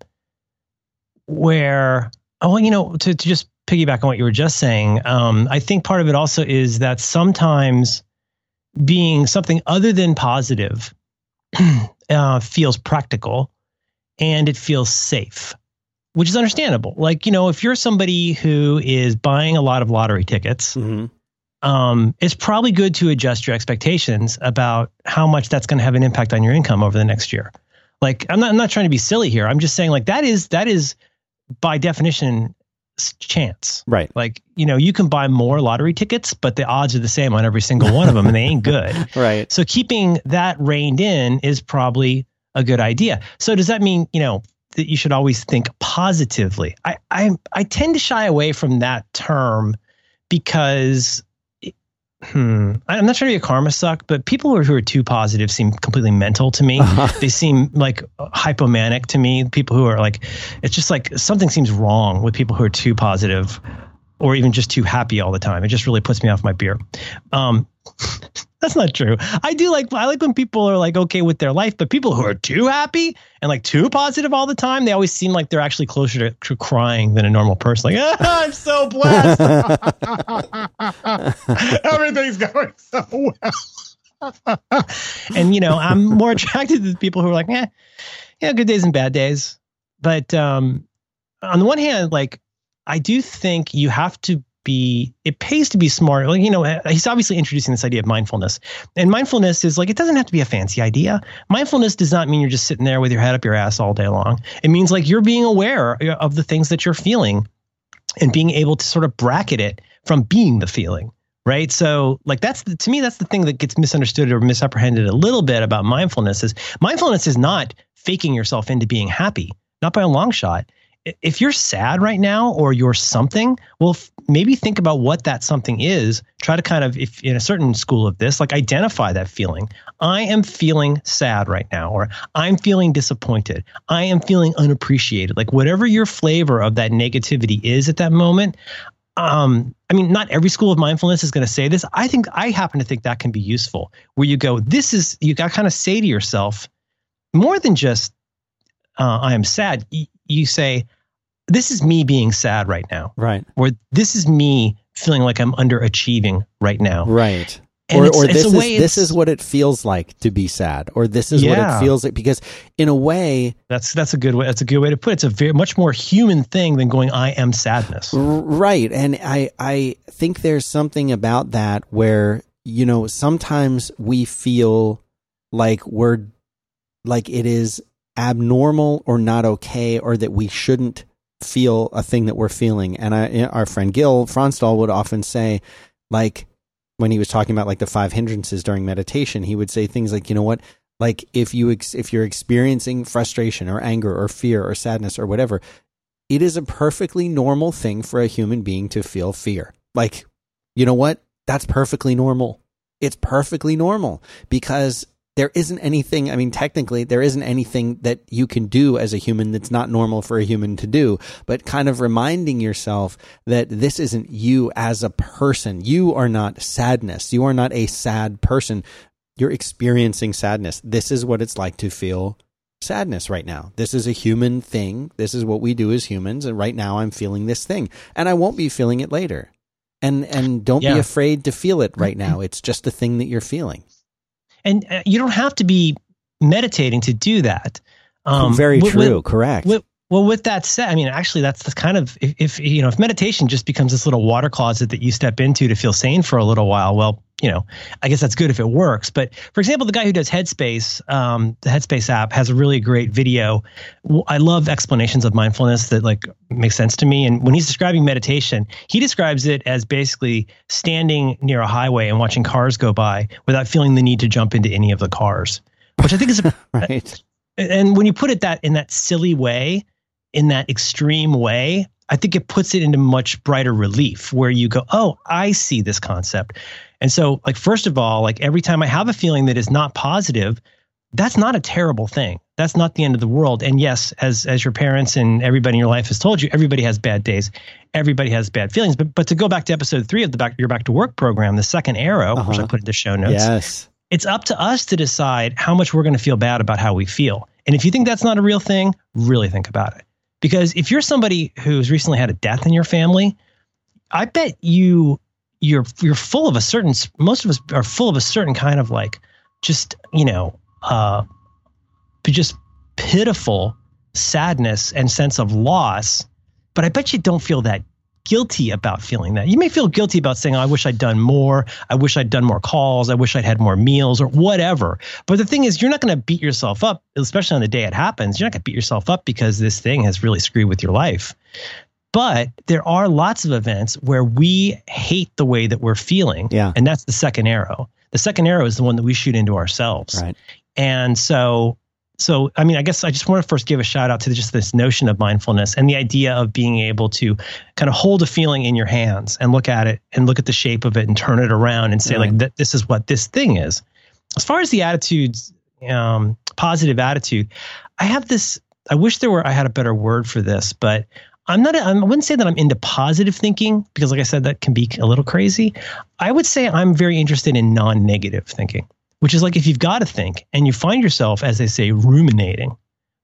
where oh well, you know, to, to just piggyback on what you were just saying, um, I think part of it also is that sometimes being something other than positive uh, feels practical and it feels safe, which is understandable. Like, you know, if you're somebody who is buying a lot of lottery tickets, mm-hmm. um, it's probably good to adjust your expectations about how much that's going to have an impact on your income over the next year. Like, I'm not, I'm not trying to be silly here. I'm just saying, like, that is, that is by definition chance. Right. Like, you know, you can buy more lottery tickets, but the odds are the same on every single one of them and they ain't good. right. So keeping that reined in is probably a good idea. So does that mean, you know, that you should always think positively? I I I tend to shy away from that term because hmm, I'm not trying to be a karma suck, but people who are, who are too positive seem completely mental to me. Uh-huh. They seem like hypomanic to me. People who are like, it's just like something seems wrong with people who are too positive or even just too happy all the time. It just really puts me off my beer. Um, that's not true. I do like I like when people are like okay with their life, but people who are too happy and like too positive all the time, they always seem like they're actually closer to, to crying than a normal person. Like, ah, I'm so blessed. Everything's going so well. and you know, I'm more attracted to the people who are like, eh, yeah, good days and bad days. But um, on the one hand, like I do think you have to be it pays to be smart. Like you know he's obviously introducing this idea of mindfulness. And mindfulness is like it doesn't have to be a fancy idea. Mindfulness does not mean you're just sitting there with your head up your ass all day long. It means like you're being aware of the things that you're feeling and being able to sort of bracket it from being the feeling right? So like that's the, to me that's the thing that gets misunderstood or misapprehended a little bit about mindfulness is mindfulness is not faking yourself into being happy not by a long shot if you're sad right now or you're something, well, f- maybe think about what that something is. Try to kind of, if in a certain school of this, like identify that feeling. I am feeling sad right now, or I'm feeling disappointed. I am feeling unappreciated. Like whatever your flavor of that negativity is at that moment. Um, I mean, not every school of mindfulness is going to say this. I think I happen to think that can be useful, where you go, this is you got kind of say to yourself more than just uh, I am sad. you say, this is me being sad right now. Right. Or this is me feeling like I'm underachieving right now. Right. And or, it's, or it's this is this is what it feels like to be sad, or this is yeah. what it feels like because, in a way, that's that's a good way. That's a good way to put it. It's a very much more human thing than going, "I am sadness." Right, and I I think there's something about that where you know sometimes we feel like we're like it is abnormal or not okay, or that we shouldn't feel a thing that we're feeling. And I, our friend Gil Fronsdal would often say, like, when he was talking about like the five hindrances during meditation, he would say things like, you know what? Like if you ex- if you're experiencing frustration or anger or fear or sadness or whatever, it is a perfectly normal thing for a human being to feel fear. Like, you know what? That's perfectly normal. It's perfectly normal because there isn't anything, I mean, technically, there isn't anything that you can do as a human that's not normal for a human to do, but kind of reminding yourself that this isn't you as a person. You are not sadness. You are not a sad person. You're experiencing sadness. This is what it's like to feel sadness right now. This is a human thing. This is what we do as humans. And right now I'm feeling this thing and I won't be feeling it later. And, and don't Yeah. be afraid to feel it right now. Mm-hmm. It's just the thing that you're feeling. And uh, you don't have to be meditating to do that. Um, Very true. with- correct. with- well, with that said, I mean, actually, that's the kind of if, if you know if meditation just becomes this little water closet that you step into to feel sane for a little while. Well, you know, I guess that's good if it works. But for example, the guy who does Headspace, um, the Headspace app has a really great video. I love explanations of mindfulness that like make sense to me. And when he's describing meditation, he describes it as basically standing near a highway and watching cars go by without feeling the need to jump into any of the cars, which I think is a, right. and when you put it that in that silly way, in that extreme way, I think it puts it into much brighter relief where you go, oh, I see this concept. And so, like, first of all, like every time I have a feeling that is not positive, that's not a terrible thing. That's not the end of the world. And yes, as as your parents and everybody in your life has told you, everybody has bad days. Everybody has bad feelings. But but to go back to episode three of the back your back to work program, the second arrow, which I Uh-huh. put in the show notes Yes. it's up to us to decide how much we're going to feel bad about how we feel. And if you think that's not a real thing, really think about it. Because if you're somebody who's recently had a death in your family, I bet you you're you're full of a certain most of us are full of a certain kind of like just, you know, uh just pitiful sadness and sense of loss, but I bet you don't feel that guilty about feeling that. You may feel guilty about saying, oh, I wish I'd done more. I wish I'd done more calls. I wish I'd had more meals or whatever. But the thing is, you're not going to beat yourself up, especially on the day it happens. You're not going to beat yourself up because this thing has really screwed with your life. But there are lots of events where we hate the way that we're feeling. Yeah. And that's the second arrow. The second arrow is the one that we shoot into ourselves. Right. And so, so I mean, I guess I just want to first give a shout out to just this notion of mindfulness and the idea of being able to kind of hold a feeling in your hands and look at it and look at the shape of it and turn it around and say like, th- this is what this thing is. As far as the attitudes, um, positive attitude, I have this. I wish there were. I had a better word for this, but I'm not. I wouldn't say that I'm into positive thinking because, like I said, that can be a little crazy. I would say I'm very interested in non-negative thinking, which is like if you've got to think and you find yourself, as they say, ruminating,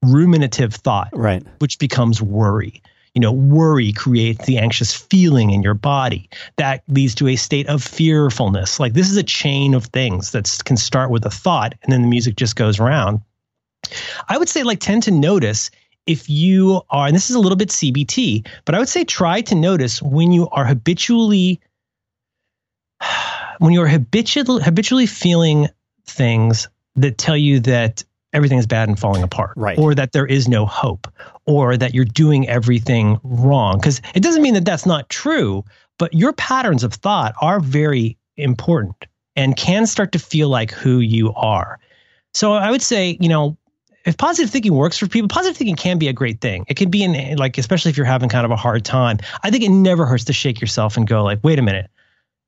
ruminative thought, Right. which becomes worry. You know, worry creates the anxious feeling in your body that leads to a state of fearfulness. Like this is a chain of things that can start with a thought and then the music just goes around. I would say, like, tend to notice if you are, and this is a little bit CBT, but I would say try to notice when you are habitually, when you're habitually, habitually feeling things that tell you that everything is bad and falling apart, Right. or that there is no hope, or that you're doing everything wrong. Because it doesn't mean that that's not true, but your patterns of thought are very important and can start to feel like who you are. So I would say, you know, if positive thinking works for people, positive thinking can be a great thing. It can be in like, especially if you're having kind of a hard time. I think it never hurts to shake yourself and go like, wait a minute.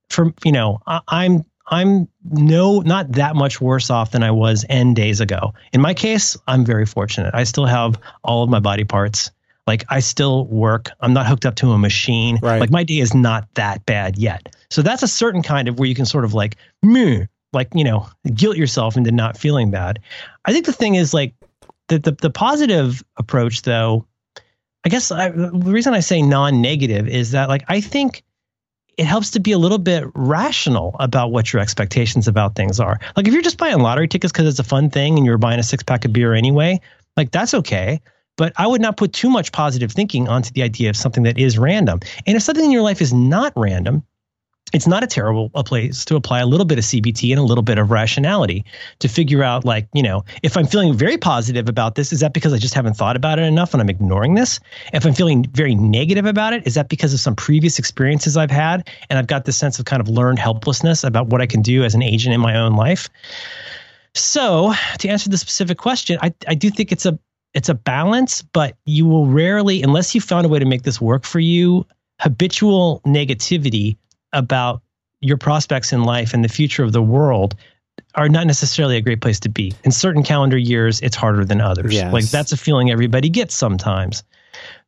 For you know, I, I'm I'm no not that much worse off than I was n days ago. In my case, I'm very fortunate. I still have all of my body parts. Like I still work. I'm not hooked up to a machine. Right. Like my day is not that bad yet. So that's a certain kind of where you can sort of like, meh, like you know, guilt yourself into not feeling bad. I think the thing is like the the, the positive approach though. I guess I, the reason I say non-negative is that like I think it helps to be a little bit rational about what your expectations about things are. Like if you're just buying lottery tickets because it's a fun thing and you're buying a six pack of beer anyway, like that's okay. But I would not put too much positive thinking onto the idea of something that is random. And if something in your life is not random, it's not a terrible a place to apply a little bit of CBT and a little bit of rationality to figure out, like, you know, if I'm feeling very positive about this, is that because I just haven't thought about it enough and I'm ignoring this? If I'm feeling very negative about it, is that because of some previous experiences I've had and I've got this sense of kind of learned helplessness about what I can do as an agent in my own life? So, to answer the specific question, I, I do think it's a it's a balance, but you will rarely, unless you found a way to make this work for you, habitual negativity about your prospects in life and the future of the world are not necessarily a great place to be. In certain calendar years, it's harder than others. Yes. Like that's a feeling everybody gets sometimes.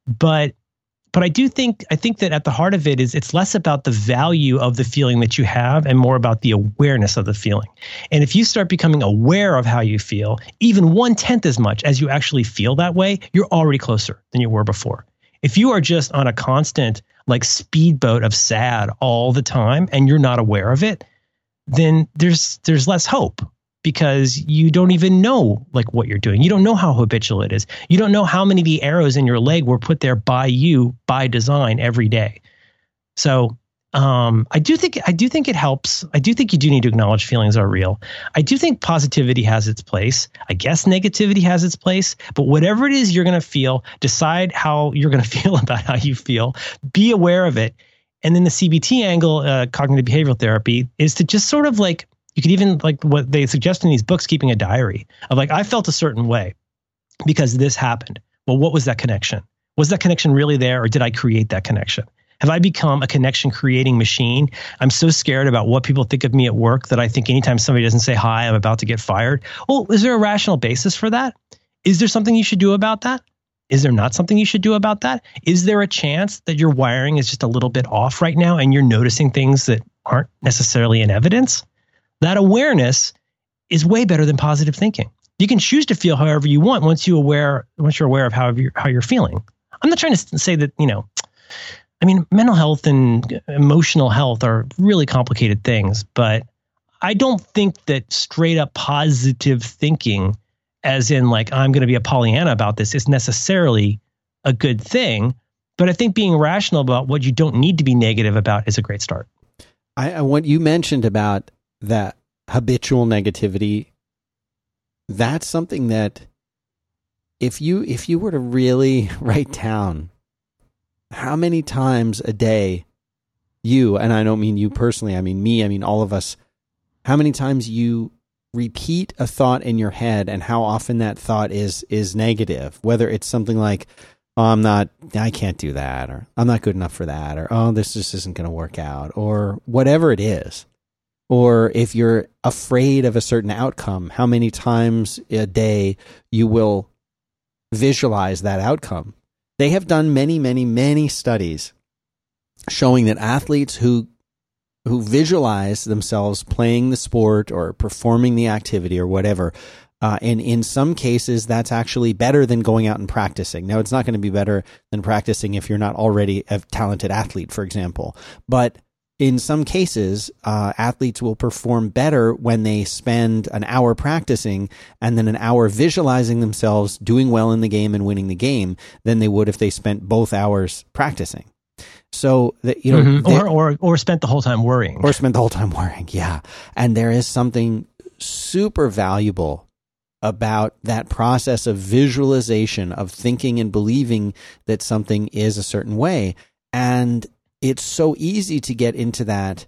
But But I do think I think that at the heart of it is it's less about the value of the feeling that you have and more about the awareness of the feeling. And if you start becoming aware of how you feel, even one tenth as much as you actually feel that way, you're already closer than you were before. If you are just on a constant like speedboat of sad all the time and you're not aware of it, then there's there's less hope because you don't even know like what you're doing. You don't know how habitual it is. You don't know how many of the arrows in your leg were put there by you by design every day. So um, I do think I do think it helps. I do think you do need to acknowledge feelings are real. I do think positivity has its place. I guess negativity has its place. But whatever it is you're going to feel, decide how you're going to feel about how you feel. Be aware of it. And then the CBT angle, uh, cognitive behavioral therapy, is to just sort of like you could even like what they suggest in these books, keeping a diary of like, I felt a certain way because this happened. Well, what was that connection? Was that connection really there or did I create that connection? Have I become a connection creating machine? I'm so scared about what people think of me at work that I think anytime somebody doesn't say hi, I'm about to get fired. Well, is there a rational basis for that? Is there something you should do about that? Is there not something you should do about that? Is there a chance that your wiring is just a little bit off right now and you're noticing things that aren't necessarily in evidence? that awareness is way better than positive thinking. You can choose to feel however you want once you aware once you're aware of how you're, how you're feeling. I'm not trying to say that you know. I mean, mental health and emotional health are really complicated things, but I don't think that straight up positive thinking, as in like I'm going to be a Pollyanna about this, is necessarily a good thing. But I think being rational about what you don't need to be negative about is a great start. I, what you mentioned about that habitual negativity that's something that if you if you were to really write down how many times a day you and I don't mean you personally I mean me I mean all of us how many times you repeat a thought in your head and how often that thought is is negative whether it's something like oh, I'm not I can't do that or I'm not good enough for that or oh this just isn't going to work out or whatever it is or if you're afraid of a certain outcome, how many times a day you will visualize that outcome. They have done many, many, many studies showing that athletes who who visualize themselves playing the sport or performing the activity or whatever, uh, and in some cases, that's actually better than going out and practicing. Now, it's not going to be better than practicing if you're not already a talented athlete, for example. But in some cases, uh, athletes will perform better when they spend an hour practicing and then an hour visualizing themselves doing well in the game and winning the game than they would if they spent both hours practicing. So that you know, mm-hmm. or or or spent the whole time worrying, or spent the whole time worrying. Yeah, and there is something super valuable about that process of visualization of thinking and believing that something is a certain way and it's so easy to get into that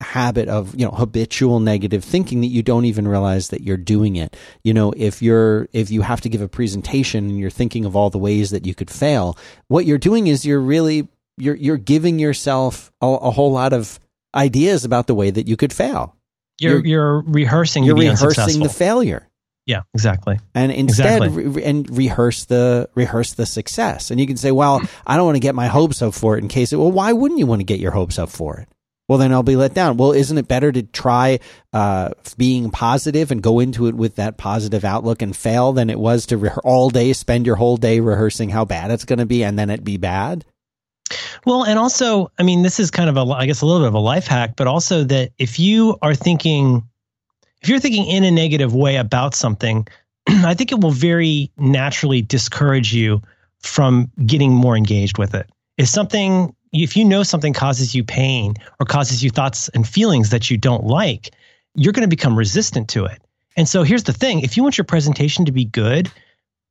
habit of you know habitual negative thinking that you don't even realize that you're doing it. You know if you're if you have to give a presentation and you're thinking of all the ways that you could fail what you're doing is you're really you're you're giving yourself a, a whole lot of ideas about the way that you could fail. You're you're, you're rehearsing you're rehearsing the failure yeah, exactly. And instead, exactly. Re- and rehearse the rehearse the success. And you can say, "Well, I don't want to get my hopes up for it in case it." Well, why wouldn't you want to get your hopes up for it? Well, then I'll be let down. Well, isn't it better to try uh, being positive and go into it with that positive outlook and fail than it was to re- all day spend your whole day rehearsing how bad it's going to be and then it be bad? Well, and also, I mean, this is kind of a, I guess, a little bit of a life hack, but also that if you are thinking if you're thinking in a negative way about something, I think it will very naturally discourage you from getting more engaged with it. If something, if you know something causes you pain or causes you thoughts and feelings that you don't like, you're going to become resistant to it. And so here's the thing if you want your presentation to be good,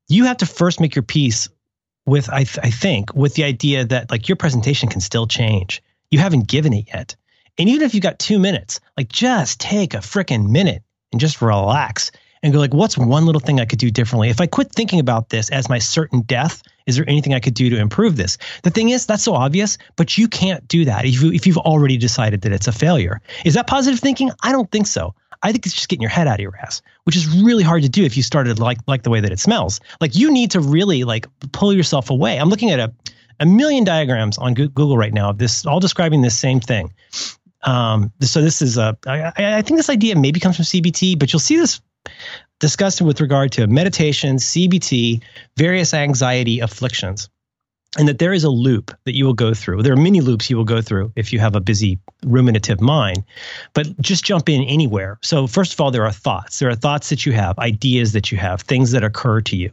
you have to first make your peace with, I, th- I think, with the idea that like your presentation can still change. You haven't given it yet. And even if you got two minutes, like just take a freaking minute and just relax and go like, what's one little thing I could do differently? If I quit thinking about this as my certain death, is there anything I could do to improve this? The thing is, that's so obvious, but you can't do that if, you, if you've already decided that it's a failure. Is that positive thinking? I don't think so. I think it's just getting your head out of your ass, which is really hard to do if you started like like the way that it smells. Like you need to really like pull yourself away. I'm looking at a a million diagrams on Google right now of this, all describing this same thing. Um, so this is a, I, I think this idea maybe comes from CBT, but you'll see this discussed with regard to meditation, CBT, various anxiety afflictions and that there is a loop that you will go through. There are many loops you will go through if you have a busy ruminative mind, but just jump in anywhere. So, first of all, there are thoughts. There are thoughts that you have, ideas that you have, things that occur to you.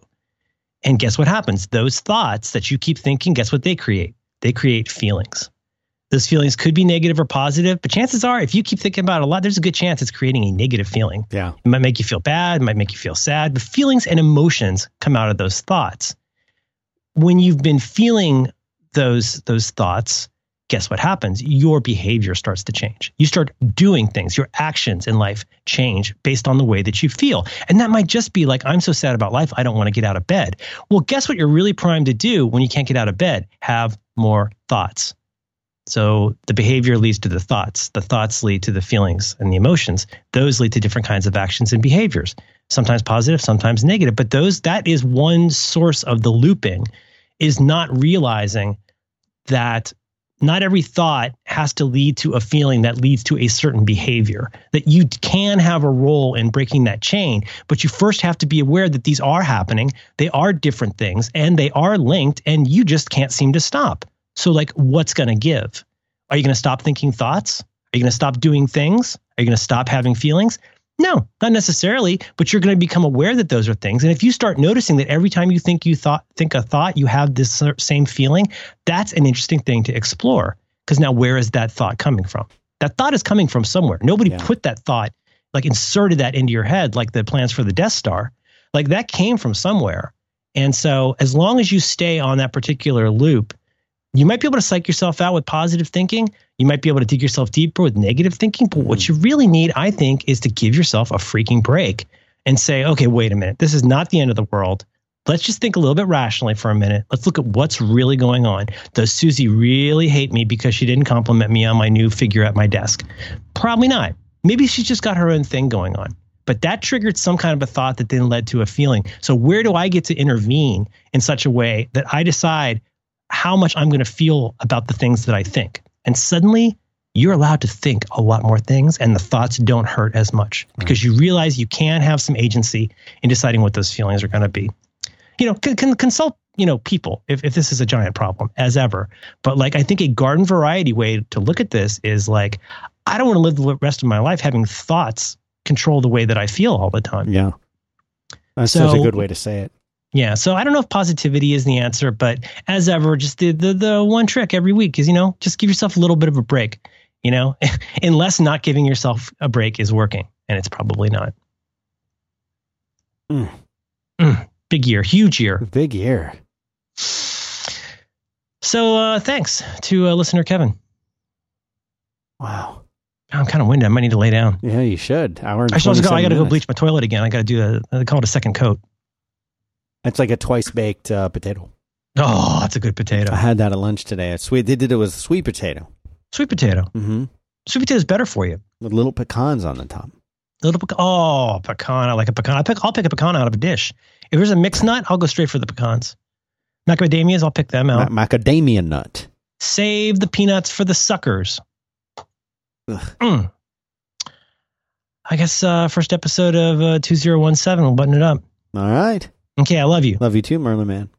And guess what happens? Those thoughts that you keep thinking, guess what they create? They create feelings. Those feelings could be negative or positive, but chances are, if you keep thinking about it a lot, there's a good chance it's creating a negative feeling. Yeah. It might make you feel bad, it might make you feel sad, but feelings and emotions come out of those thoughts when you've been feeling those those thoughts, guess what happens? Your behavior starts to change. You start doing things. Your actions in life change based on the way that you feel. And that might just be like, I'm so sad about life, I don't want to get out of bed. Well, guess what you're really primed to do when you can't get out of bed? Have more thoughts. So the behavior leads to the thoughts. The thoughts lead to the feelings and the emotions. Those lead to different kinds of actions and behaviors sometimes positive, sometimes negative. But those that is one source of the looping is not realizing that not every thought has to lead to a feeling that leads to a certain behavior. That you can have a role in breaking that chain, but you first have to be aware that these are happening. They are different things and they are linked, and you just can't seem to stop. So, like, what's going to give? Are you going to stop thinking thoughts? Are you going to stop doing things? Are you going to stop having feelings? No, not necessarily, but you're going to become aware that those are things. And if you start noticing that every time you think you thought think a thought, you have this same feeling, that's an interesting thing to explore. Because now where is that thought coming from? That thought is coming from somewhere. Nobody yeah. put that thought, like inserted that into your head, like the plans for the Death Star. Like that came from somewhere. And so as long as you stay on that particular loop, you might be able to psych yourself out with positive thinking. You might be able to dig yourself deeper with negative thinking. But what hmm. you really need, I think, is to give yourself a freaking break and say, okay, wait a minute. This is not the end of the world. Let's just think a little bit rationally for a minute. Let's look at what's really going on. Does Susie really hate me because she didn't compliment me on my new figure at my desk? Probably not. Maybe she's just got her own thing going on. But that triggered some kind of a thought that then led to a feeling. So, where do I get to intervene in such a way that I decide how much I'm going to feel about the things that I think. And suddenly you're allowed to think a lot more things and the thoughts don't hurt as much mm-hmm. because you realize you can have some agency in deciding what those feelings are going to be. You know, can, can consult, you know, people if, if this is a giant problem as ever. But like, I think a garden variety way to look at this is like, I don't want to live the rest of my life having thoughts control the way that I feel all the time. Yeah. That's so, such a good way to say it. Yeah, so I don't know if positivity is the answer, but as ever, just the the, the one trick every week is you know just give yourself a little bit of a break. You know, unless not giving yourself a break is working, and it's probably not. Mm. Mm, big year, huge year, big year. So uh, thanks to uh, listener Kevin. Wow. I'm kind of winded. I might need to lay down. Yeah, you should. Hour I, go, I got to go bleach my toilet again. I got to do a, they call it a second coat. It's like a twice baked uh, potato. Oh, that's a good potato. I had that at lunch today. It's sweet. They did it with sweet potato. Sweet potato. Mm-hmm. Sweet potato is better for you. With little pecans on the top. Little pecan. Oh, pecan. I like a pecan. I pick, I'll pick a pecan out of a dish. If there's a mixed nut, I'll go straight for the pecans. Macadamias, I'll pick them out. Ma- macadamia nut. Save the peanuts for the suckers. Mm. I guess uh, first episode of uh, 2017. We'll button it up. All right. Okay, I love you. Love you too, Merlin Mann.